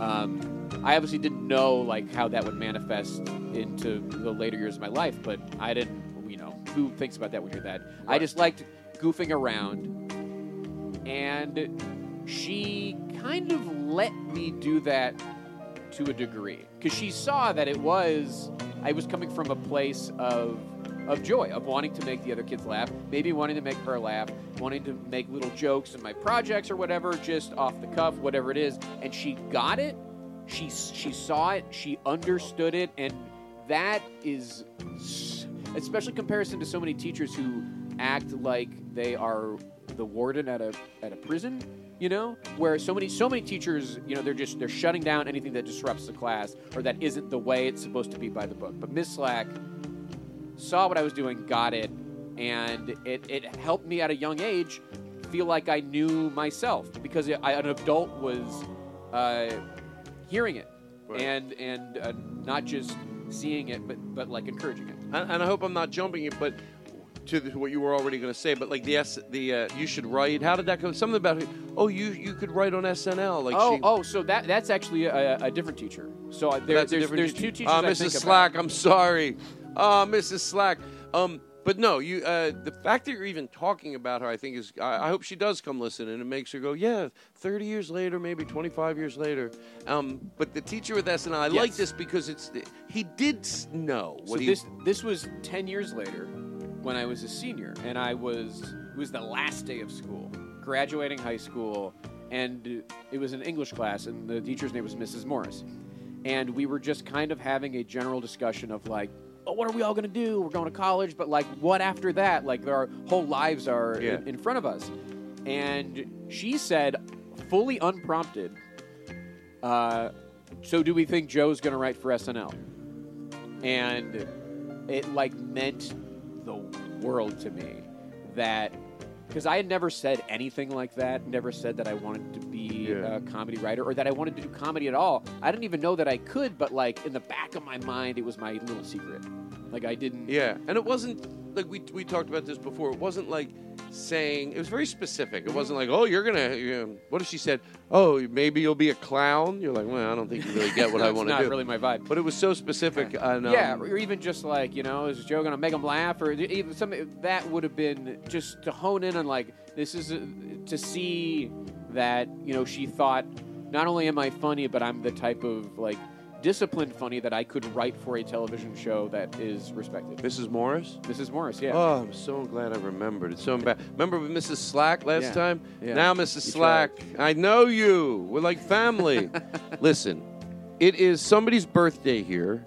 Um, I obviously didn't know like how that would manifest into the later years of my life, but I didn't. You know, who thinks about that when you're that? I just liked goofing around, and she kind of let me do that to a degree because she saw that it was I was coming from a place of of joy of wanting to make the other kids laugh, maybe wanting to make her laugh, wanting to make little jokes in my projects or whatever, just off the cuff, whatever it is, and she got it. She she saw it, she understood it, and that is especially comparison to so many teachers who act like they are the warden at a at a prison You know, where so many so many teachers, you know, they're just they're shutting down anything that disrupts the class or that isn't the way it's supposed to be by the book. But Miss Slack saw what I was doing, got it, and it, it helped me at a young age feel like I knew myself because it, I, an adult was uh, hearing it and and uh, not just seeing it, but but like encouraging it. And, and I hope I'm not jumping it, but to the, what you were already going to say. But like the S, the uh, you should write. How did that go? Something about oh you you could write on SNL. Like oh, she, oh, so that that's actually a, a different teacher. So uh, there, there's, different there's teacher. two teachers. Uh, I Mrs. think about. Slack, I'm sorry. Uh, Mrs. Slack. Um, but no, you. Uh, the fact that you're even talking about her, I think is. I, I hope she does come listen, and it makes her go, yeah. Thirty years later, maybe twenty-five years later. Um, but the teacher with SNL, I like this because it's he did know So he. this this was ten years later, when I was a senior, and I was it was the last day of school, graduating high school, and it was an English class, and the teacher's name was Mrs. Morris, and we were just kind of having a general discussion of like. Oh, what are we all going to do? We're going to college, but like, what after that? Like, our whole lives are Yeah. in, in front of us. And she said, fully unprompted, uh, so do we think Joe's going to write for SNL? And it like meant the world to me that because I had never said anything like that, never said that I wanted to be Yeah. a comedy writer or that I wanted to do comedy at all. I didn't even know that I could, but like in the back of my mind, it was my little secret. Like I didn't. Yeah, and it wasn't like we we talked about this before. It wasn't like saying it was very specific. It wasn't like, oh, you're gonna. You know, what if she said, oh, maybe you'll be a clown? You're like, well, I don't think you really get what I want to do. not really my vibe. But it was so specific. And, um, yeah, or even just like you know, is Joe gonna make him laugh, or even something that would have been just to hone in on like this is a, to see that you know she thought not only am I funny, but I'm the type of like disciplined funny that I could write for a television show that is respected. Mrs. Morris. Mrs. Morris, yeah. Oh, I'm so glad I remembered. It's so bad. Remember with Mrs. Slack last Yeah. time? Yeah. Now, Mrs. You Slack, I know you. We're like family. Listen, it is somebody's birthday here,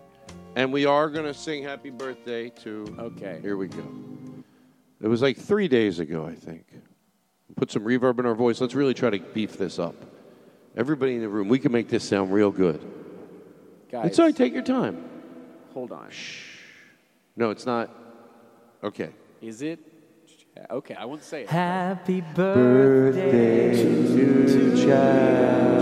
and we are going to sing happy birthday to. Okay. Here we go. It was like three days ago, I think. Put some reverb in our voice. Let's really try to beef this up. Everybody in the room, we can make this sound real good. Guys, It's all right. Take your time. hold on. Shh. No, it's not. Okay. Is it? Okay, I won't say it. Happy birthday to Chad.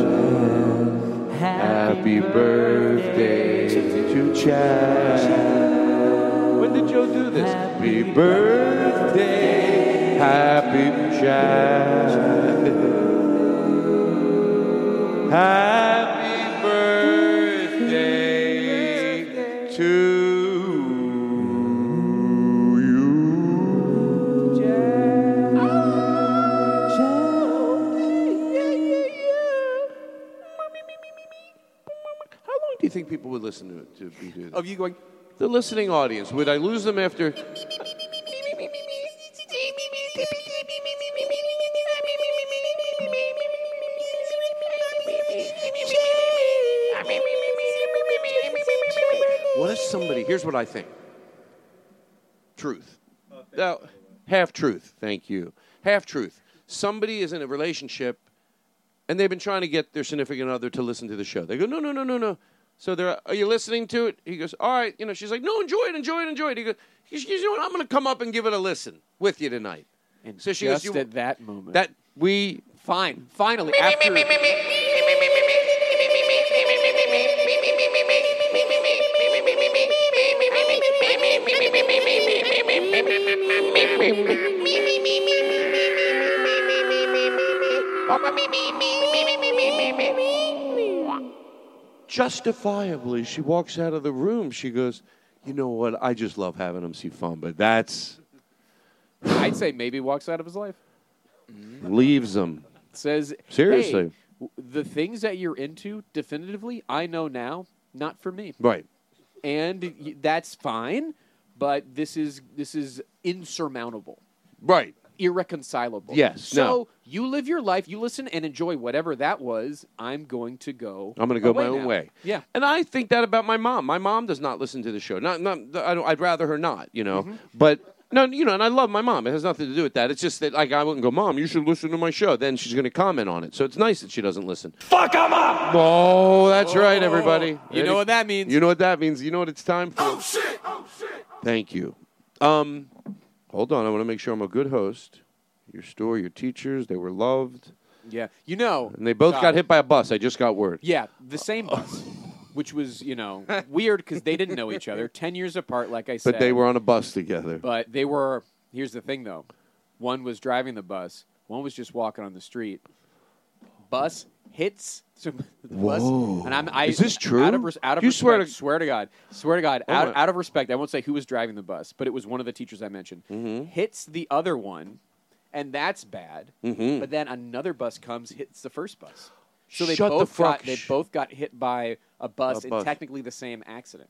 Happy birthday to Chad. When did Joe do this? Happy birthday, happy Chad. Happy do you think people would listen to it to do this? Of you going, The listening audience, would I lose them after? What if somebody? Here's what I think. Truth. Now, half truth. Thank you. Half truth. Somebody is in a relationship, and they've been trying to get their significant other to listen to the show. They go, no, no, no, no, no. So they're, are you listening to it? He goes, all right. You know, she's like, no, enjoy it, enjoy it, enjoy it. He goes, you know what? I'm going to come up and give it a listen with you tonight. and So she just goes, at that moment. that we fine. Finally, after. Justifiably, she walks out of the room. She goes, you know what? I just love having him see fun, but that's I'd say maybe walks out of his life. Mm-hmm. leaves him. Says Seriously. "Hey, w- the things that you're into, definitively, I know now, not for me. Right. And y- that's fine, but this is this is insurmountable, Right. Irreconcilable. Yes, So no. you live your life, you listen and enjoy whatever that was. I'm going to go. I'm going to go my own now. way. Yeah. And I think that about my mom. My mom does not listen to the show. Not, not. I don't, I'd rather her not. You know. Mm-hmm. But No, you know, and I love my mom. It has nothing to do with that. It's just that, like, I wouldn't go, Mom, you should listen to my show. Then she's going to comment on it. So it's nice that she doesn't listen. Fuck him up! Oh, that's right, everybody. You know what that means. You know what that means. You know what it's time for. Oh shit! Oh shit! Thank you. Um, hold on. I want to make sure I'm a good host. Your store, your teachers, they were loved. Yeah. You know. And they both God. got hit by a bus. I just got word. Yeah, the same bus, which was you know weird because they didn't know each other, ten years apart, like I said. But they were on a bus together. But they were. Here's the thing, though. One was driving the bus. One was just walking on the street. Bus hits the bus, Whoa. and I'm. I, Is this true? Out of, res- out of You respect, swear to- swear to God, swear to God, Oh out, out of respect, I won't say who was driving the bus, but it was one of the teachers I mentioned. Mm-hmm. Hits the other one, and that's bad. Mhm. But then another bus comes, hits the first bus. So they Shut the both got they sh- both got hit by a bus A in bus. technically the same accident,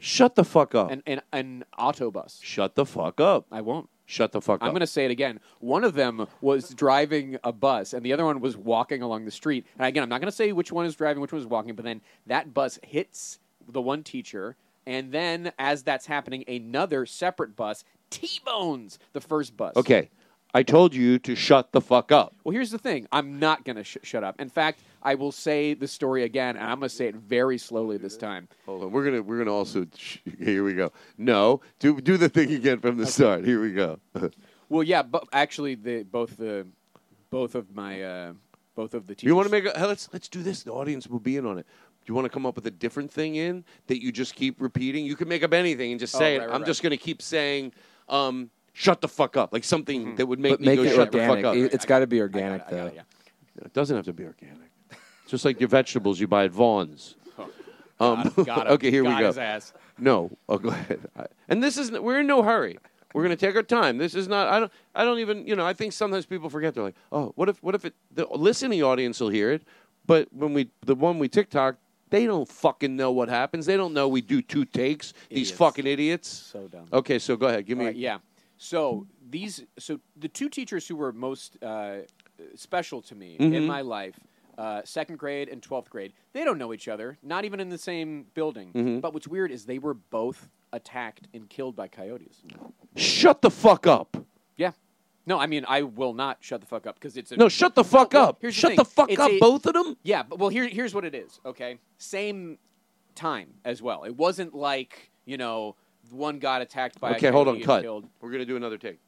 Shut the fuck up. an an, an auto bus. Shut the fuck up. I won't. Shut the fuck up. I'm going to say it again. One of them was driving a bus, and the other one was walking along the street. And again, I'm not going to say which one is driving, which one is walking, but then that bus hits the one teacher, and then as that's happening, another separate bus T-bones the first bus. Okay. I told you to shut the fuck up. Well, here's the thing. I'm not going to sh- shut up. In fact, I will say the story again, and I'm going to say it very slowly this time. Hold on. We're gonna we're gonna also here we go. No, do do the thing again from the start. Here we go. Well, yeah, but actually, the both the both of my uh, both of the teachers. you want to make a hey, let's let's do this. The audience will be in on it. Do you want to come up with a different thing in that you just keep repeating? You can make up anything and just Oh, say right, it. right, I'm right. just gonna keep saying, um, "Shut the fuck up," like something that would make But me make go it shut the fuck up. It- It's got to be organic, I got it, though. yeah. It doesn't have to be organic. Just like your vegetables you buy at Vons. Um, Got- got okay, here Got we go. his ass. No, oh, go ahead. And this is we're in no hurry. We're going to take our time. This is not. I don't. I don't even. You know. I think sometimes people forget. They're like, oh, what if? What if it? The listening audience will hear it, but when we the one we TikTok, they don't fucking know what happens. They don't know we do two takes. These fucking idiots. So dumb. Okay, so go ahead. Give me. Right, yeah. So these, so the two teachers who were most uh, special to me in Mhm. my life, uh, second grade and twelfth grade, they don't know each other, not even in the same building. Mhm. But what's weird is they were both attacked and killed by coyotes. Shut the fuck up. Yeah. No, I mean I will not shut the fuck up because it's a, No, shut the fuck well, up. here's the Shut thing. the fuck It's up, a- both of them. Yeah, but well, here, here's what it is. Okay, same time as well. It wasn't like you know one got attacked by. a Okay, hold on. and Cut. Killed. We're gonna do another take.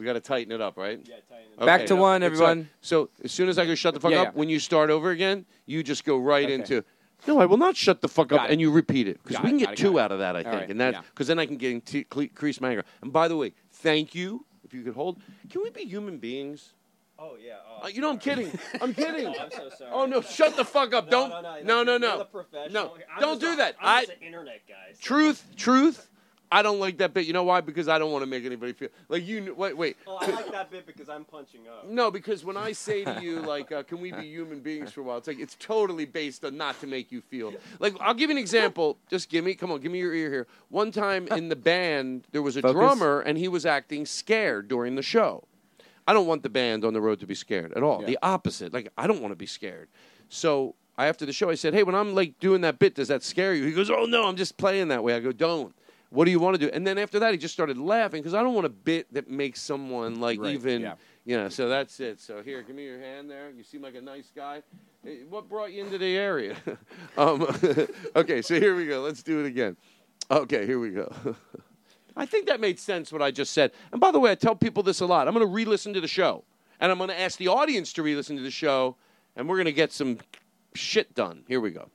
We got to tighten it up, right? Yeah, tighten it up. Back to one, everyone. So as soon as I go shut the fuck Yeah, up, yeah. when you start over again, you just go right Okay. into. No, I will not shut the fuck Got up, it. and you repeat it because Got we it, can got get it, two it. out of that, I All think, right, and that yeah. because then I can get into increase my anger. And by the way, thank you. If you could hold, can we be human beings? Oh yeah. Uh, you know, I'm kidding. I'm kidding. Oh, I'm so sorry. Oh no! Shut the fuck up! No, Don't. no, no, No, no, you're no. the professional. No, I'm don't just do a- that. I'm I. just an internet guy. so- Truth, truth. I don't like that bit. You know why? Because I don't want to make anybody feel like you. Wait, wait. Oh, I like that bit because I'm punching up. No, because when I say to you, like, uh, can we be human beings for a while? It's like it's totally based on not to make you feel. Like, I'll give you an example. Just give me, come on, give me your ear here. One time in the band, there was a Focus. drummer, and he was acting scared during the show. I don't want the band on the road to be scared at all. Yeah. The opposite. Like, I don't want to be scared. So I after the show, I said, "Hey, when I'm like doing that bit, does that scare you?" He goes, "Oh no, I'm just playing that way." I go, "Don't." What do you want to do? And then after that, he just started laughing because I don't want a bit that makes someone like Right, even, yeah. you know. So that's it. So here, give me your hand there. You seem like a nice guy. Eh, What brought you into the area? um, okay, so here we go. Let's do it again. Okay, here we go. I think that made sense what I just said. And by the way, I tell people this a lot. I'm going to re-listen to the show, and I'm going to ask the audience to re-listen to the show, and we're going to get some shit done. Here we go.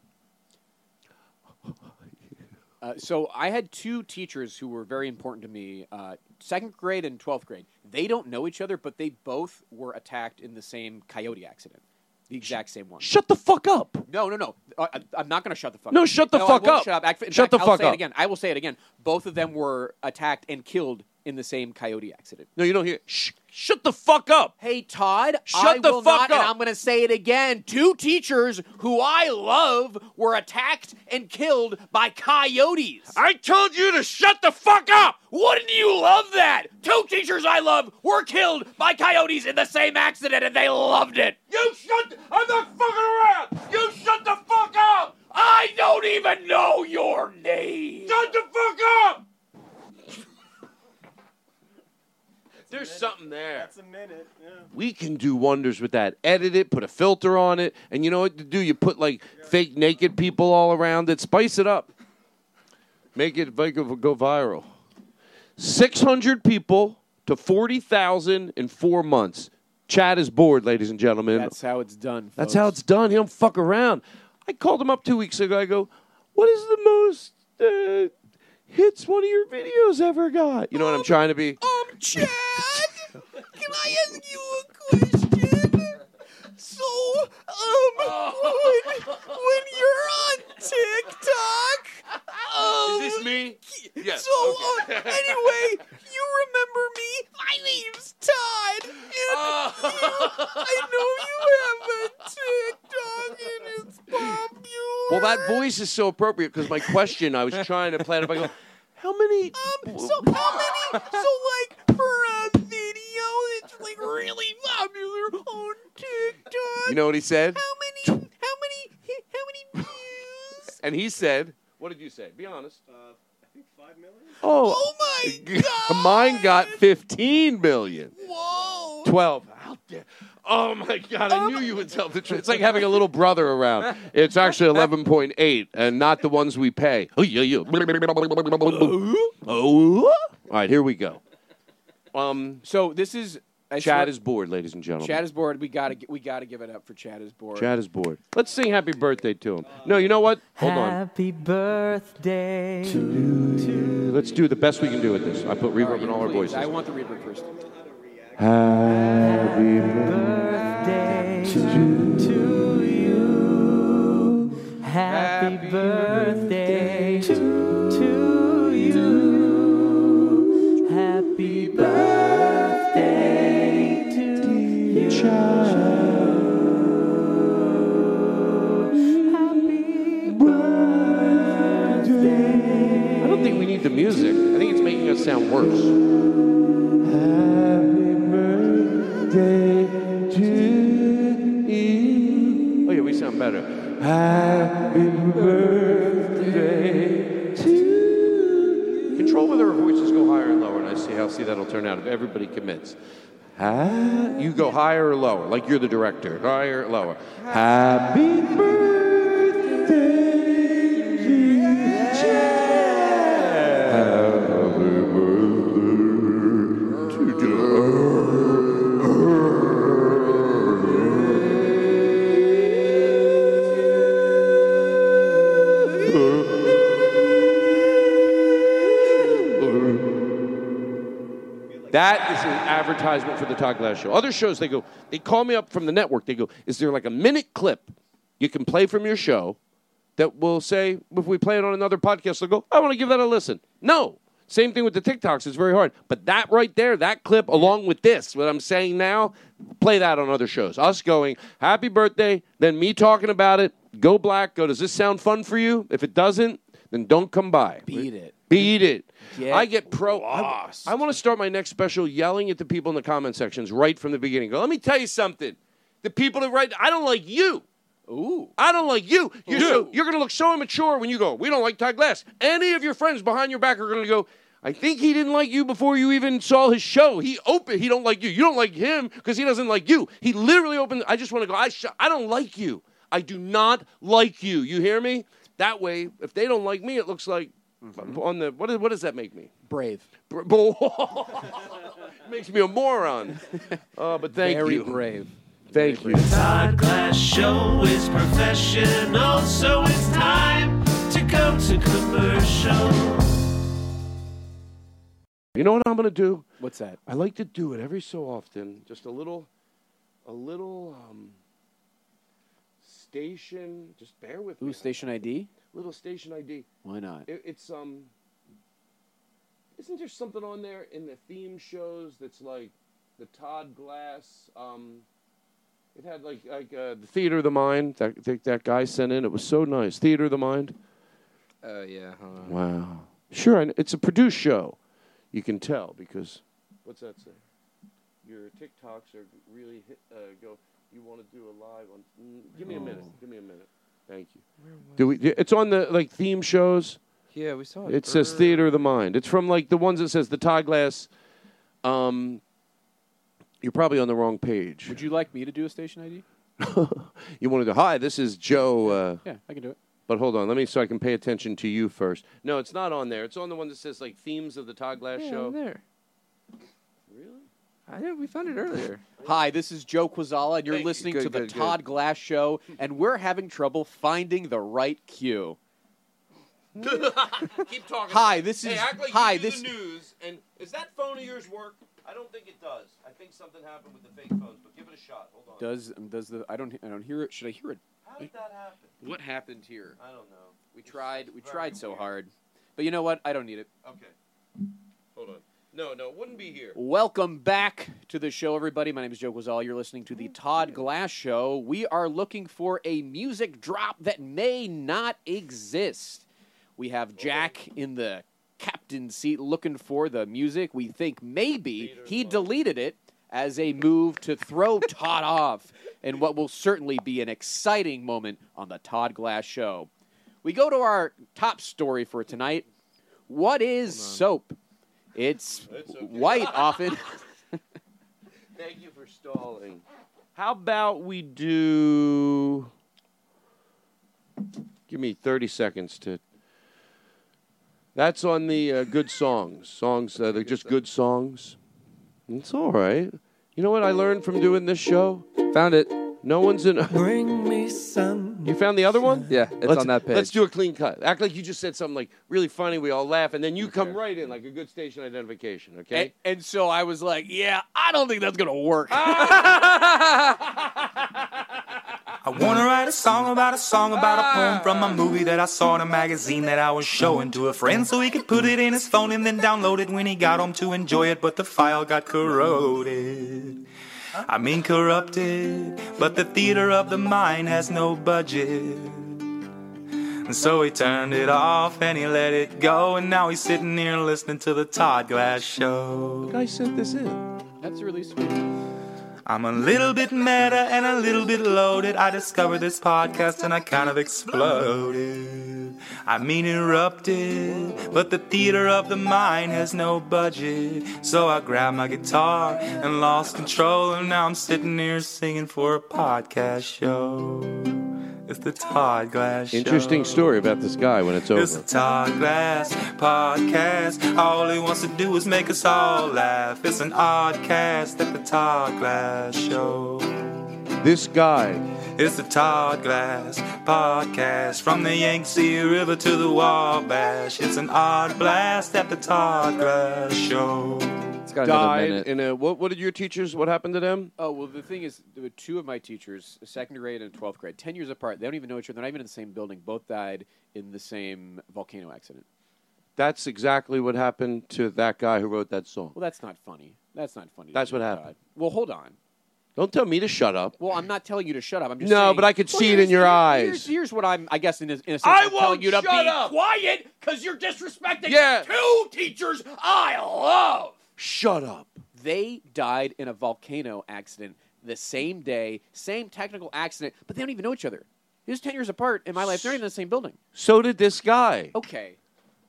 Uh, so I had two teachers who were very important to me, uh, second grade and twelfth grade. They don't know each other, but they both were attacked in the same coyote accident, the exact same one. Shut the fuck up. No, no, no. Uh, I, I'm not going to shut the fuck No, up. No, shut the I fuck up. Shut up. In Shut fact, the I'll fuck say up. it again. I will say it again. Both of them were attacked and killed in the same coyote accident. No, you don't hear. Shh, shut the fuck up. Hey, Todd. Shut I the fuck not, And up. I'm going to say it again. Two teachers who I love were attacked and killed by coyotes. I told you to shut the fuck up. Wouldn't you love that? Two teachers I love were killed by coyotes in the same accident, and they loved it. You shut. I'm not fucking around. You shut the fuck up. I don't even know your name. Shut the fuck up. There's something there. That's a minute. Yeah. We can do wonders with that. Edit it, put a filter on it, and you know what to do? You put like fake naked people all around it. Spice it up. Make it make it go viral. Six hundred people to forty thousand in four months. Chad is bored, ladies and gentlemen. That's how it's done. That's how it's done. He don't fuck around. I called him up two weeks ago. I go, "What is the most uh, hits one of your videos ever got?" You know what I'm trying to be? Um, Chad, can I ask you a question? So, um, when, when you're on TikTok, um, Is this me? Yes. So, okay. uh, anyway, you remember me? My name's Todd, and you, I know you have a TikTok, and it's popular. Well, that voice is so appropriate because my question I was trying to plan it. I go, how many? Um, so how many? So like for a video that's like really popular on TikTok. You know what he said? How many? How many? How many views? And he said, "What did you say? Be honest." Uh, I think five million. Oh, Oh my god! mine got 15 million. Whoa! 12. How dare- Oh my God! I knew you would tell the truth. It's like having a little brother around. It's actually 11.8, and not the ones we pay. Oh yeah, yeah. Oh. All right, here we go. Um, So this is I Chad swear- is bored, ladies and gentlemen. Chad is bored. We gotta we gotta give it up for Chad is bored. Chad is bored. Let's sing happy birthday to him. No, you know what? Hold on. Happy birthday to you. Let's do the best we can do with this. I put reverb in all our voices. I want the reverb first. Happy birthday to you. Happy birthday think it's making us sound worse. Oh yeah, we sound better. Happy birthday to you. Control whether our voices go higher and lower, and I see how see that'll turn out if everybody commits. Ha- you go higher or lower, like you're the director. Higher or lower. Happy birthday, That is an advertisement for the Todd Glass show. Other shows, they go, they call me up from the network. They go, is there like a minute clip you can play from your show that will say, if we play it on another podcast, they'll go, I want to give that a listen. No. Same thing with the TikToks. It's very hard. But that right there, that clip, along with this, what I'm saying now, play that on other shows. Us going, happy birthday, then me talking about it, go black, go, does this sound fun for you? If it doesn't, then don't come by. Beat it. Beat it. Get I get pro. I, I want to start my next special yelling at the people in the comment sections right from the beginning. Go, let me tell you something. The people that write, I don't like you. Ooh. I don't like you. You're, so, you're going to look so immature when you go, we don't like Todd Glass. Any of your friends behind your back are going to go, I think he didn't like you before you even saw his show. He opened, he don't like you. You don't like him because he doesn't like you. He literally opened, I just want to go, I, sh- I don't like you. I do not like you. You hear me? That way, if they don't like me, it looks like on the, what, is, what does that make me? Brave. Bra- makes me a moron. Oh, but thank Very you. Very brave. Thank you. Todd Glass Show is professional, so it's time to go to commercial. You know what I'm going to do? What's that? I like to do it every so often. Just a little, a little um, station. Just bear with me. Ooh, station ID. Little station ID. Why not? It, it's um. Isn't there something on there in the theme shows that's like the Todd Glass? Um, it had like like uh, the Theater of the Mind. That that, that guy sent in. It was so nice. Theater of the Mind. Oh yeah. Hold on. Wow. Sure, it's a produced show. You can tell because what's that say? Your TikToks are really hit, uh, go. You want to do a live on? Mm, give me a minute. Give me a minute. Thank you. Do we? It's on the like theme shows. Yeah, we saw it. It says Theater of the Mind. It's from like the ones that says the Todd Glass um, You're probably on the wrong page. Would you like me to do a station ID? You want to. Go? Hi, this is Joe. Uh, Yeah, I can do it. But hold on, let me so I can pay attention to you first. No, it's not on there. It's on the one that says like themes of the Todd Glass Yeah, show. there. Really? I did. We found it earlier. Hi, this is Joe Kwaczala, and you're Thank you. listening Good, to the good, good. Todd Glass Show, and we're having trouble finding the right cue. Keep talking. Hi, this Hey, is- act like hi, you this- the news. And is that phone of yours work? I don't think it does. I think something happened with the fake phones. But give it a shot. Hold on. Does does the I don't I don't hear it? Should I hear it? How did that happen? What happened here? I don't know. We tried we tried so weird. hard, but you know what? I don't need it. Okay. Hold on. No, no, it wouldn't be here. Welcome back to the show, everybody. My name is Joe Kwaczala. You're listening to the Todd mm-hmm. Glass Show. We are looking for a music drop that may not exist. We have Jack in the captain's seat looking for the music. We think maybe he deleted it as a move to throw Todd off in what will certainly be an exciting moment on the Todd Glass Show. We go to our top story for tonight. What is soap? It's white often. Thank you for stalling. How about we do? Give me thirty seconds to. That's on the uh, good songs. Songs that are just good songs. It's all right. You know what I learned from doing this show? Found it. No one's in. Bring me some. You found the other one? Yeah, it's let's, on that page. Let's do a clean cut. Act like you just said something like really funny. We all laugh, and then you come right in like a good station identification. Okay. And, and so I was like, yeah, I don't think that's going to work. I wanna write a song about a song about a ah. poem from a movie that I saw in a magazine that I was showing to a friend so he could put it in his phone and then download it when he got home to enjoy it, but the file got corroded. I mean corrupted, but the theater of the mind has no budget. And so he turned it off and he let it go, and now he's sitting here listening to the Todd Glass show. The guy sent this in. That's really sweet. I'm a little bit meta and a little bit loaded. I discovered this podcast and I kind of exploded. I mean erupted, but the theater of the mind has no budget. So I grabbed my guitar and lost control, and now I'm sitting here singing for a podcast show. It's the Todd Glass Show. Interesting story about this guy when it's over. It's the Todd Glass podcast. All he wants to do is make us all laugh. It's an odd cast at the Todd Glass Show. This guy. It's the Todd Glass podcast. From the Yangtze River to the Wabash. It's an odd blast at the Todd Glass Show. It's got died minute. in a what? What did your teachers? What happened to them? Oh well, the thing is, there were two of my teachers, second grade and twelfth grade, ten years apart. They don't even know each other. They're not even in the same building. Both died in the same volcano accident. That's exactly what happened to that guy who wrote that song. Well, that's not funny. That's not funny. That's what happened. died. Well, hold on. Don't tell me to shut up. Well, I'm not telling you to shut up. I'm just No, saying- but I could Well, see it in your here- eyes. Here's, here's what I'm. I guess in a, in a sense, I I'm won't telling you to shut be up. quiet because you're disrespecting Yeah. two teachers I love. Shut up. They died in a volcano accident the same day, same technical accident, but they don't even know each other. He was ten years apart in my life. They're in the same building. So did this guy. Okay.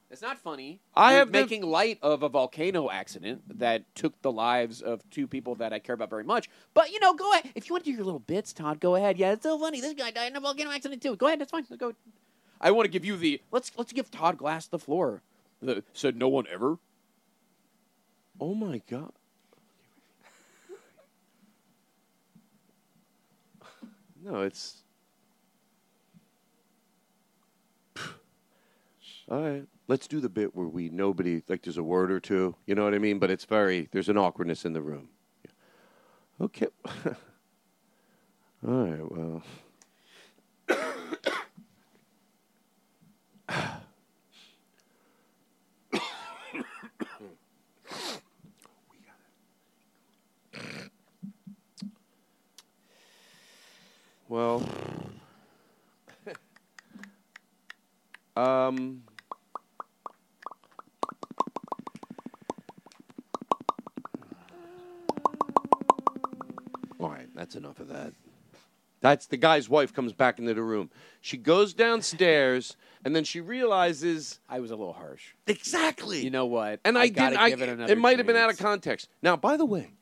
It's not funny. I You're have the- making light of a volcano accident that took the lives of two people that I care about very much. But you know, go ahead. If you want to do your little bits, Todd, go ahead. Yeah, it's so funny. This guy died in a volcano accident too. Go ahead. That's fine. Let's go. I want to give you the let's let's give Todd Glass the floor. The, said no one ever. Oh my god. No, it's. All right, let's do the bit where we nobody like there's a word or two, you know what I mean? But it's very there's an awkwardness in the room. Okay. All right. Well. Well, um, all right, that's enough of that. That's the guy's wife comes back into the room. She goes downstairs and then she realizes I was a little harsh. exactly. You know what? and I, gotta didn't. I, give it it, another might have been out of chance. context. Now, by the way,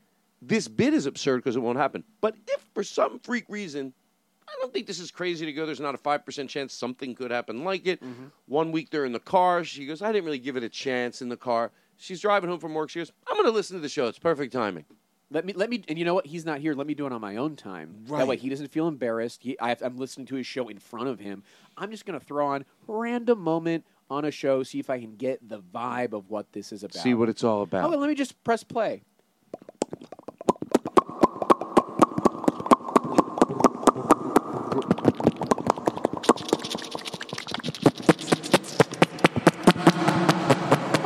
this bit is absurd because it won't happen. But if for some freak reason, I don't think this is crazy to go. There's not a five percent chance something could happen like it. Mm-hmm. One week they're in the car. She goes, I didn't really give it a chance in the car. She's driving home from work. She goes, I'm going to listen to the show. It's perfect timing. Let me let me, and you know what? He's not here. Let me do it on my own time. That way, he doesn't feel embarrassed. He, I have, I'm listening to his show in front of him. I'm just going to throw on random moment on a show, see if I can get the vibe of what this is about. See what it's all about. Oh, let me just press play.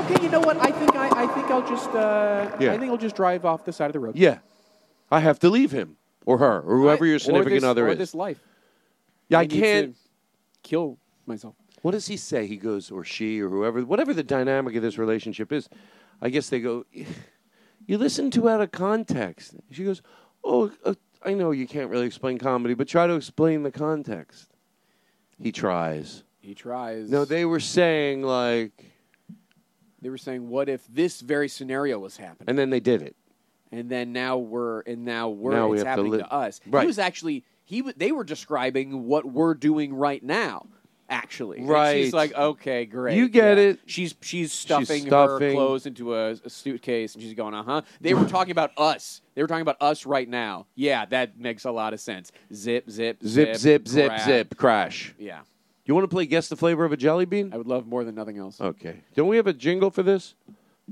Okay, you know what? I think I, I think I'll just uh, Yeah. I think I'll just drive off the side of the road. Yeah. I have to leave him or her or whoever your or significant this- other or is. this life. Yeah, I need can't. kill myself. What does he say? He goes, or she, or whoever, whatever the dynamic of this relationship is. I guess they go, you listen to out of context. She goes, oh, uh, I know you can't really explain comedy, but try to explain the context. He tries. He tries. No, they were saying like, They were saying, "What if this very scenario was happening?" and then they did it. And then now we're and now we're Now we it's to happening li- to us. Right. He was actually he w- they were describing what we're doing right now. Actually, And Right. she's like, okay, great. You get yeah. it. She's she's stuffing, her stuffing. clothes into a, a suitcase, and she's going, uh huh. They were talking about us. They were talking about us right now. Yeah, that makes a lot of sense. Zip, zip, Zip, zip, zip, grab. zip, crash. Yeah, You want to play guess the flavor of a jelly bean? I would love more than nothing else. Okay. Don't we have a jingle for this?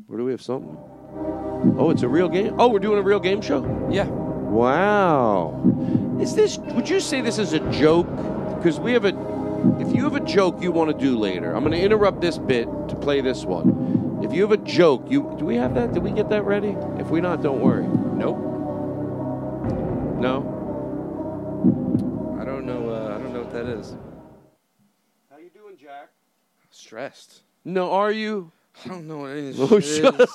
Or do we have something? Oh, it's a real game. Oh, we're doing a real game show. Yeah. Wow. Is this? Would you say this is a joke? Because we have a. If you have a joke you want to do later, I'm going to interrupt this bit to play this one. If you have a joke, you do we have that? Did we get that ready? If we not, don't worry. Nope. No. I don't know. Uh, I don't know what that is. How you doing, Jack? Stressed. No, are you? I don't know what any of Oh, this shit shut is.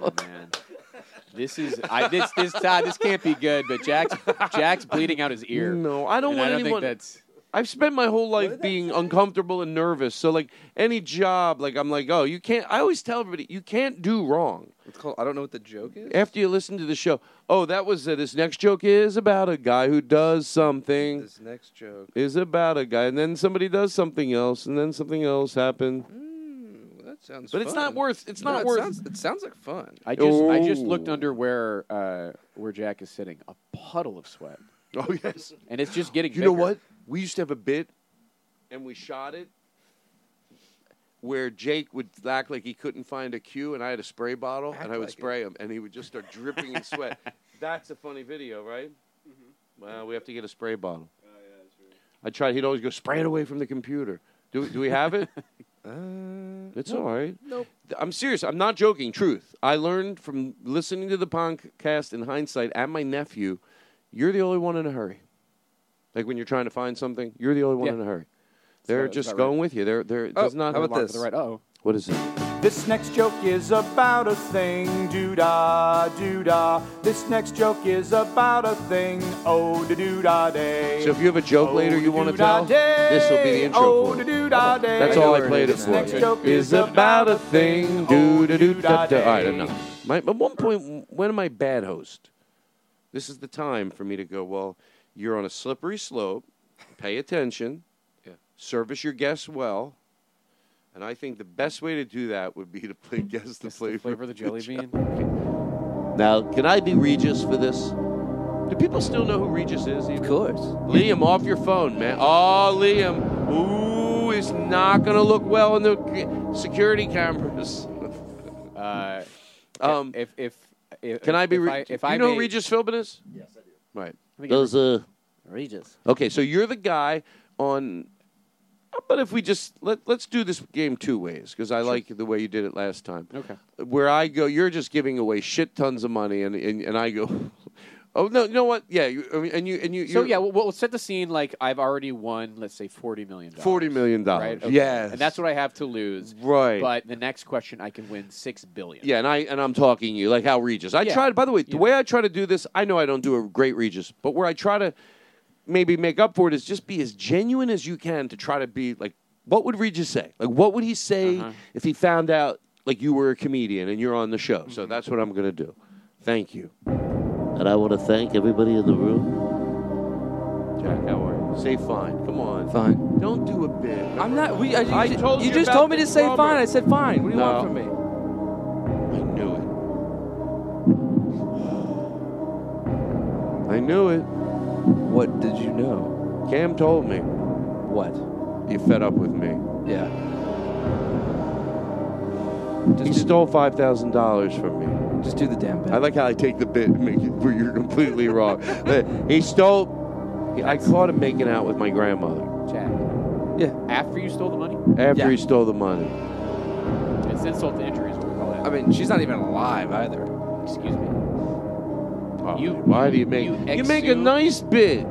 Oh, man. This is I, this this Todd. This can't be good. But Jack's Jack's bleeding out his ear. No, I don't And want I don't anyone. think that's. I've spent my whole life being uncomfortable and nervous. So like any job, like I'm like, oh, you can't. I always tell everybody, you can't do wrong. It's called. I don't know what the joke is. After you listen to the show, oh, that was uh, this next joke is about a guy who does something. This next joke. Is about a guy, and then somebody does something else, and then something else happened. Well, that sounds. But it's not worth- it's No, not it worth- Sounds, it sounds like fun. I just I just looked under where uh, where Jack is sitting. A puddle of sweat. Oh yes. And it's just getting. You know what? We used to have a bit, and we shot it where Jake would act like he couldn't find a cue, and I had a spray bottle, and I would like spray him, and he would just start dripping in sweat. That's a funny video, right? Well, we have to get a spray bottle. I tried. He'd always go spray it away from the computer. Do, do we have it? Uh, It's no. all right. Nope. I'm serious. I'm not joking. Truth. I learned from listening to the podcast in hindsight and my nephew, you're the only one in a hurry. Like when you're trying to find something, you're the only one Yeah. in a hurry. They're just about going right. with you. They're they're Oh, does not how about this? The right. Oh. What is it? This next joke is about a thing, doo da, doo da. This next joke is about a thing, oh da doo da day. So if you have a joke oh, later you want to tell, this will be the intro oh, for it. da day. That's all I played it This for. next joke Is about a thing. Do do do da da. All right, enough. My, at one point, when am I bad host? This is the time for me to go. Well, you're on a slippery slope. Pay attention. Yeah. Service your guests well. And I think the best way to do that would be to play guess the flavor, flavor of the jelly bean? Now, can I be Regis for this? Do people still know who Regis is? Of course. Liam, off your phone, man. Oh, Liam. Ooh, it's not going to look well in the security cameras. Uh, Um, if if, if Can I be? if Re- I, if you I know may- who Regis Philbin is? Yes, I do. Right. Let me get Those uh. Regis. Okay, so you're the guy on. But if we just let let's do this game two ways because I like the way you did it last time. Okay. Where I go, you're just giving away shit tons of money, and and, and I go, oh no, you know what? Yeah, you, I mean, and you and you. So yeah, we'll, we'll set the scene like I've already won, let's say forty million dollars. forty million dollars. Right. Okay. Yes, And that's what I have to lose. Right. But the next question, I can win six billion. Yeah, and I and I'm talking you like how Regis. I Yeah. tried. By the way, the way I try to do this, I know I don't do a great Regis, but where I try to maybe make up for it is just be as genuine as you can to try to be like, what would Regis say? Like, what would he say Uh-huh. if he found out like you were a comedian and you're on the show? Mm-hmm. So that's what I'm gonna do. Thank you. And I want to thank everybody in the room. Jack, how are you? Say fine. Come on. Fine. Don't do a bit. I'm not. We. I, you, I told you you just told me the to say drummer. fine. I said fine. What do you No. want from me? I knew it. I knew it. What did you know? Cam told me. What? You fed up with me. Yeah. he stole five thousand dollars from me. Just do the damn bit. I like how I take the bit and make it where you're completely wrong. He stole. I caught him making out with my grandmother Jack. Yeah. After you stole the money? after Yeah. he stole the money. It's insult to injury is what we call that. I mean, she's not even alive either. Excuse me. You, why do you make you you, make a nice bit,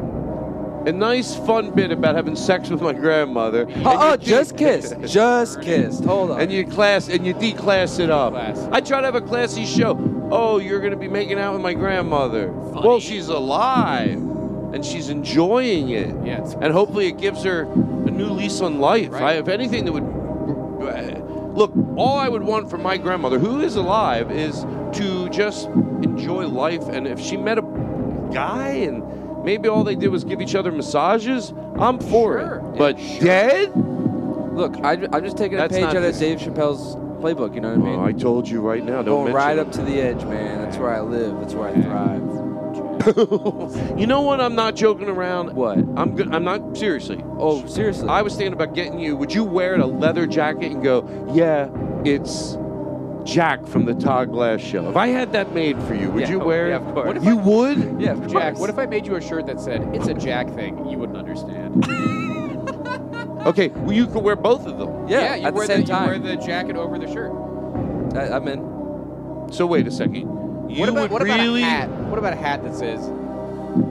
a nice fun bit about having sex with my grandmother? Oh, oh, just kissed. Just kissed. Hold on. and you class and you declass it up. Class. I try to have a classy show. Oh, you're gonna be making out with my grandmother. Well, she's alive and she's enjoying it. Yeah, and hopefully it gives her a new lease on life. Right. I, if anything, that would look. All I would want from my grandmother, who is alive, is to just enjoy life. And if she met a guy and maybe all they did was give each other massages, I'm for Sure. it. Yeah, But dead? Look, I, am just taking That's a page not out of Dave Chappelle's playbook. You know what I mean? Oh, I told you right now. Don't Going mention right it. up to the edge, man. That's where I live. That's where I thrive. you know what? I'm not joking around. What? I'm good. I'm not seriously. Oh, seriously? I was thinking about getting you. Would you wear a leather jacket and go? Yeah, it's Jack from the Todd Glass Show. If I had that made for you, would Yeah, you oh, wear yeah, it? of course. You I- would? Yeah, Jack, course. what if I made you a shirt that said, it's a Jack thing? You wouldn't understand. Okay, well, you could wear both of them. Yeah, you at the wear same you time. wear the jacket over the shirt. I, I'm in. So wait a second. You what about, would what about really? a hat? What about a hat that says,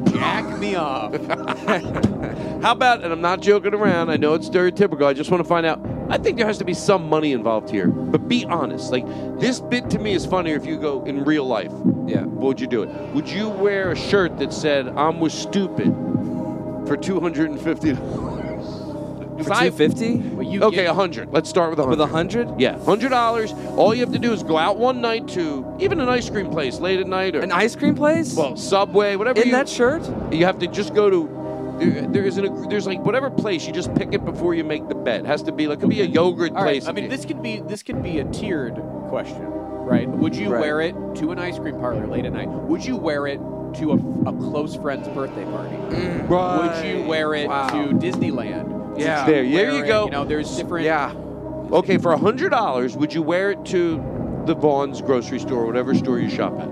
Jack me off. How about, and I'm not joking around, I know it's stereotypical, I just want to find out. I think there has to be some money involved here, but be honest. Like, this bit to me is funnier if you go in real life. Yeah. Would you do it? Would you wear a shirt that said, I'm with stupid for $250? For two fifty? Well, Okay, a hundred. Let's start with a hundred. With a hundred? Yeah, hundred dollars. All you have to do is go out one night to even an ice cream place late at night, or An ice cream place? well, Subway, whatever. in you, that shirt? you have to just go to. There, there is an, there's like whatever place you just pick it before you make the bet. It has to be like it could be a yogurt All right. place. I mean, this could be this could be a tiered question, right? Would you Right. wear it to an ice cream parlor late at night? Would you wear it to a, a close friend's birthday party? Mm. Would you wear it Wow. to Disneyland? Yeah. There, there you go. You know, there's different. Yeah. okay, for a hundred dollars, would you wear it to the Vons grocery store, or whatever store you shop at?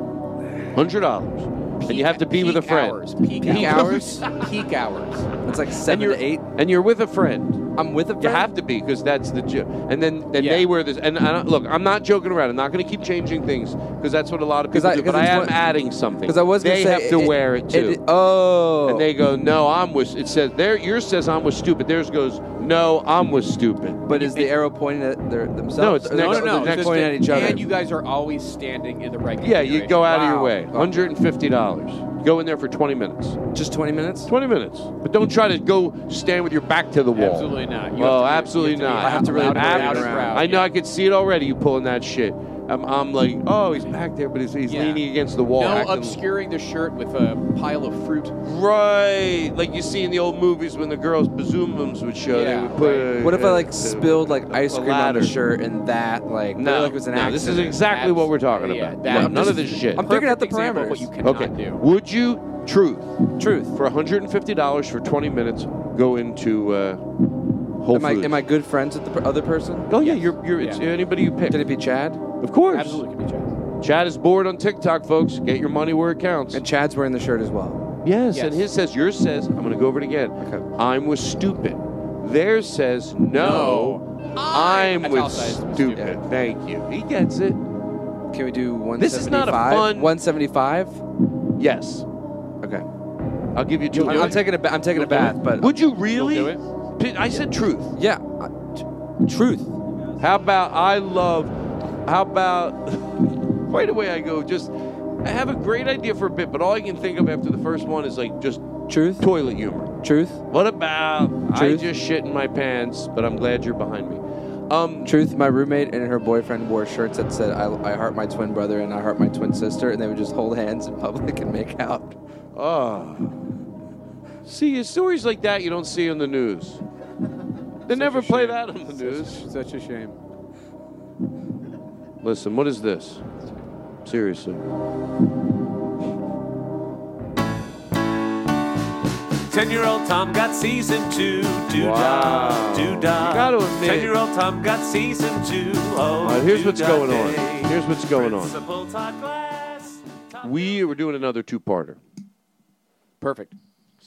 Hundred dollars, and you have to be with a peak friend. Hours, peak, Peak hours. peak hours. It's like seven to eight. and you're with a friend. I'm with a You have to be because that's the jo- and then then Yeah. they wear this and, and look I'm not joking around I'm not going to keep changing things because that's what a lot of 'Cause people I- do but 'cause I it's am what- adding something Because I was gonna they say have to it- wear it too it- oh. and they go no I'm with. it says there yours says I'm with stupid theirs goes no I'm with stupid but is the arrow pointing at their, themselves? No, it's Or they're- next- No, no, no. They're just pointing at each other. And you guys are always standing in the right. yeah you go out of your way hundred and fifty dollars go in there for twenty minutes Just 20 minutes? twenty minutes but don't try to go stand with your back to the wall Absolutely not. You oh, have to absolutely you to not. I have to really loud and loud proud and and. I know. I could see it already. You pulling that shit. I'm, I'm like, oh, he's back there, but he's, he's Yeah. leaning against the wall. No acting- obscuring the shirt with a pile of fruit. Right, like you see in the old movies when the girls' bazoomums would show. they Yeah, would put. right. a- What if I like a- spilled like ice a cream on ladder. the shirt and that like No, like it was an no, accident? this is exactly what we're talking Yeah, about. that- No, none of this shit. I'm figuring out the Perfect example of what you parameters. cannot okay, do. would you truth Truth. for 150 dollars for 20 minutes go into uh, Whole Am I, am I good friends with the per- other person? Oh yeah, you're you're it's Yeah. anybody you pick. Can it be Chad? Of course, Absolutely can be Chad. Chad is bored on TikTok, folks. Get your money where it counts. And Chad's wearing the shirt as well. Yes, Yes. and his says, yours says, I'm going to go over it again. Okay. I'm with stupid. Theirs says, no, I'm with Italicized stupid. stupid. Thank you. He gets it. Can we do 175? This is not a fun- 175? Yes. Okay. I'll give you two. I'm, I'm taking a ba- I'm taking a bath, but Would you really? do it? I said truth. yeah, I- t- truth. How about I love? How about? right away I go. Just I have a great idea for a bit, but all I can think of after the first one is like just Truth. toilet humor. Truth. What about truth. I just shit in my pants, but I'm glad you're behind me. Um, Truth, my roommate and her boyfriend wore shirts that said, I, I heart my twin brother and I heart my twin sister, and they would just hold hands in public and make out. Oh. See, stories like that you don't see on the news. They never play that on the news. Such a shame. Listen, what is this? Seriously. Ten-year-old Tom got season two. Do Wow. da, do da. You gotta admit- Ten-year-old Tom got season two. Oh, All right, here's what's do-da going on. day. Here's what's going on. Principal Todd Glass. We were doing another two-parter. Perfect.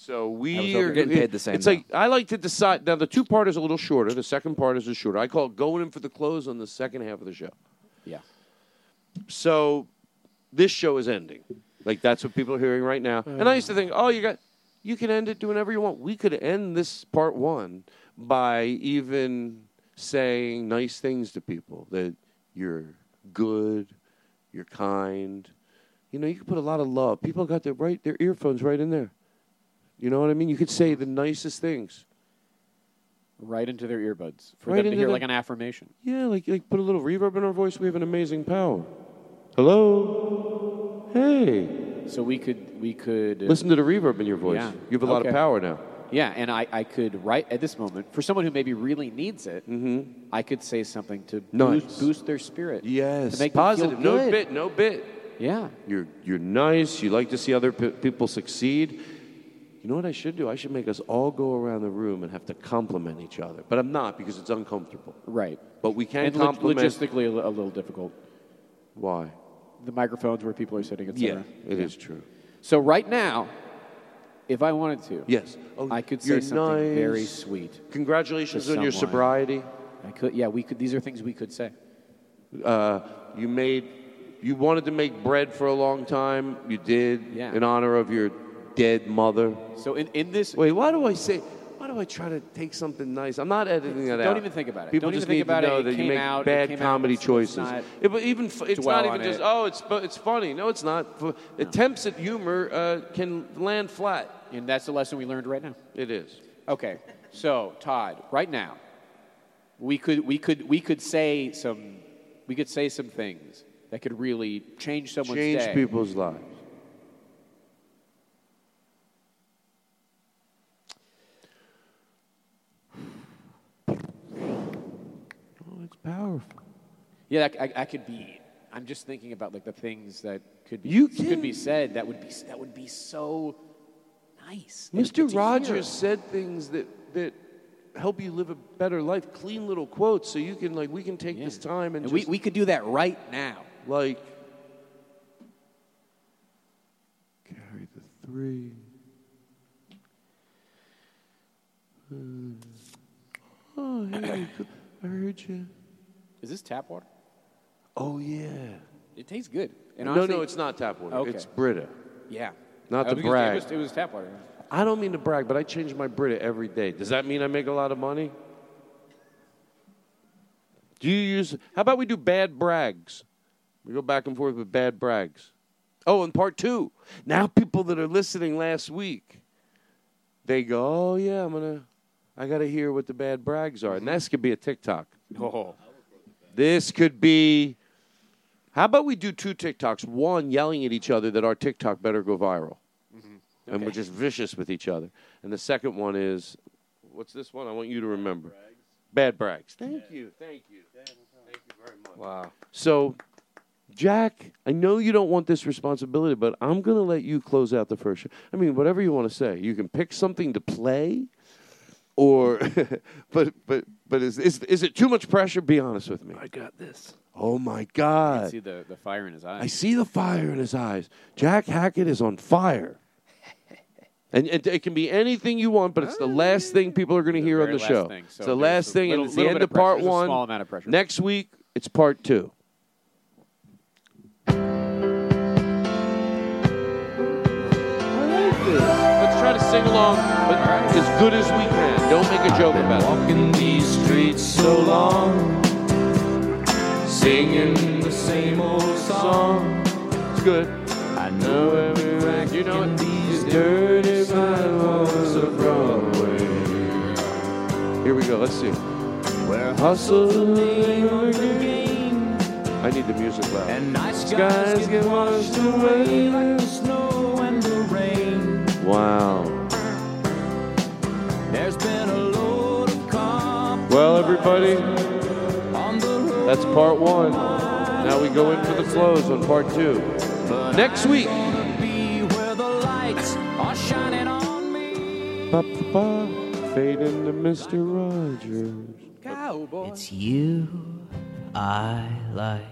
So we I was hoping are getting paid the same, It's like I like to decide. Now the two part is a little shorter. The second part is a shorter. I call it going in for the close on the second half of the show. Yeah. So this show is ending. Like that's what people are hearing right now. And I used to think, oh, you got, you can end it doing whatever you want. We could end this part one by even saying nice things to people that you're good, you're kind. You know, you could put a lot of love. People got their right their earphones right in there. You know what I mean? You could say the nicest things. Right into their earbuds for Right them to hear the- like an affirmation. Yeah, like like put a little reverb in our voice. We have an amazing power. Hello. Hey. So we could we could uh, Listen to the reverb in your voice. Yeah. You have a lot Okay. of power now. Yeah, and I, I could right at this moment for someone who maybe really needs it. I could say something to Mm-hmm. Nice. boost, boost their spirit. Yes. to make Positive. No bit. No bit. Yeah. You're you're nice. You like to see other pe- people succeed. You know what I should do? I should make us all go around the room and have to compliment each other. But I'm not because it's uncomfortable. Right. But we can and lo- compliment. logistically a, li- a little difficult. Why? The microphones where people are sitting, etc. Yeah, it is true. So right now, if I wanted to, Yes. Oh, I could say you're something very sweet. Congratulations to on your someone. sobriety. I could. Yeah, we could. These are things we could say. Uh, you made. You wanted to make bread for a long time. You did Yeah. in honor of your dead mother. So in, in this, Wait, why do I say? Why do I try to take something nice? I'm not editing that out. Don't even think about it. People Don't just even think need about to it. know It that you make out- bad out. comedy let's choices. not but even it's not even just it. oh, it's it's funny. No, it's not. F- Attempts at humor uh, can land flat. And that's the lesson we learned right now. It is. Okay, so Todd, right now, we could we could we could say some we could say some things that could really change someone's Change day. people's lives. Oh, it's powerful. Yeah, I, I, I could be. I'm just thinking about like the things that could be You could be said that would be that would be so nice. Mr. Rogers said things that that help you live a better life. Clean little quotes, so you can like we can take this time and, And we, we could do that right now. like carry the three. Uh, oh, hey, I heard you. Is this tap water? Oh yeah. It tastes good. And no, honestly- no, it's not tap water. Okay. It's Brita. Yeah. Not Uh, to brag. It was, it was tap water. I don't mean to brag, but I change my Brita every day. Does that mean I make a lot of money? Do you use? How about we do bad brags? We go back and forth with bad brags. Oh, and part two. Now, people that are listening last week, they go, "Oh yeah, I'm gonna, I gotta hear what the bad brags are," and that's gonna be a TikTok. Oh. This could be. How about we do two TikToks? One yelling at each other that our TikTok better go viral, mm-hmm. and we're just vicious with each other. And the second one is, what's this one? I want you to remember. Bad brags. Thank you. Thank you. Thank you very much. Wow. So, Jack, I know you don't want this responsibility, but I'm going to let you close out the first show. I mean, whatever you want to say. You can pick something to play, or, but but but is is is it too much pressure? Be honest with me. I got this. Oh my God! I see the, the fire in his eyes. I see the fire in his eyes. Jack Hackett is on fire. And it, it can be anything you want, but it's the last thing people are going to hear on the show. thing. So it's the last thing, little- and it's the end of of pressure. part There's a one. small amount of pressure. Next week, it's part two. Sing along, but as good as we can. Don't make a joke about it. Walking these streets so long, singing the same old song. It's good. I know every rack You know in it. these dirty sidewalks of Broadway. Here we go. Let's see. Where hustle ain't the game. I need the music loud. And night skies get washed away like the snow and the rain. Wow. Well, everybody, on the road. that's part one. Now we go in for the close on part two. Next week. Be where the lights are shining on me. Ba-ba-ba. Fade into Mr. Rogers. Cowboy. It's you I like.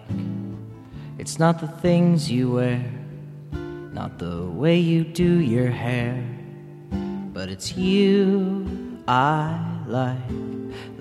It's not the things you wear, not the way you do your hair, but it's you I like.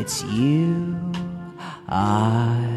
It's you I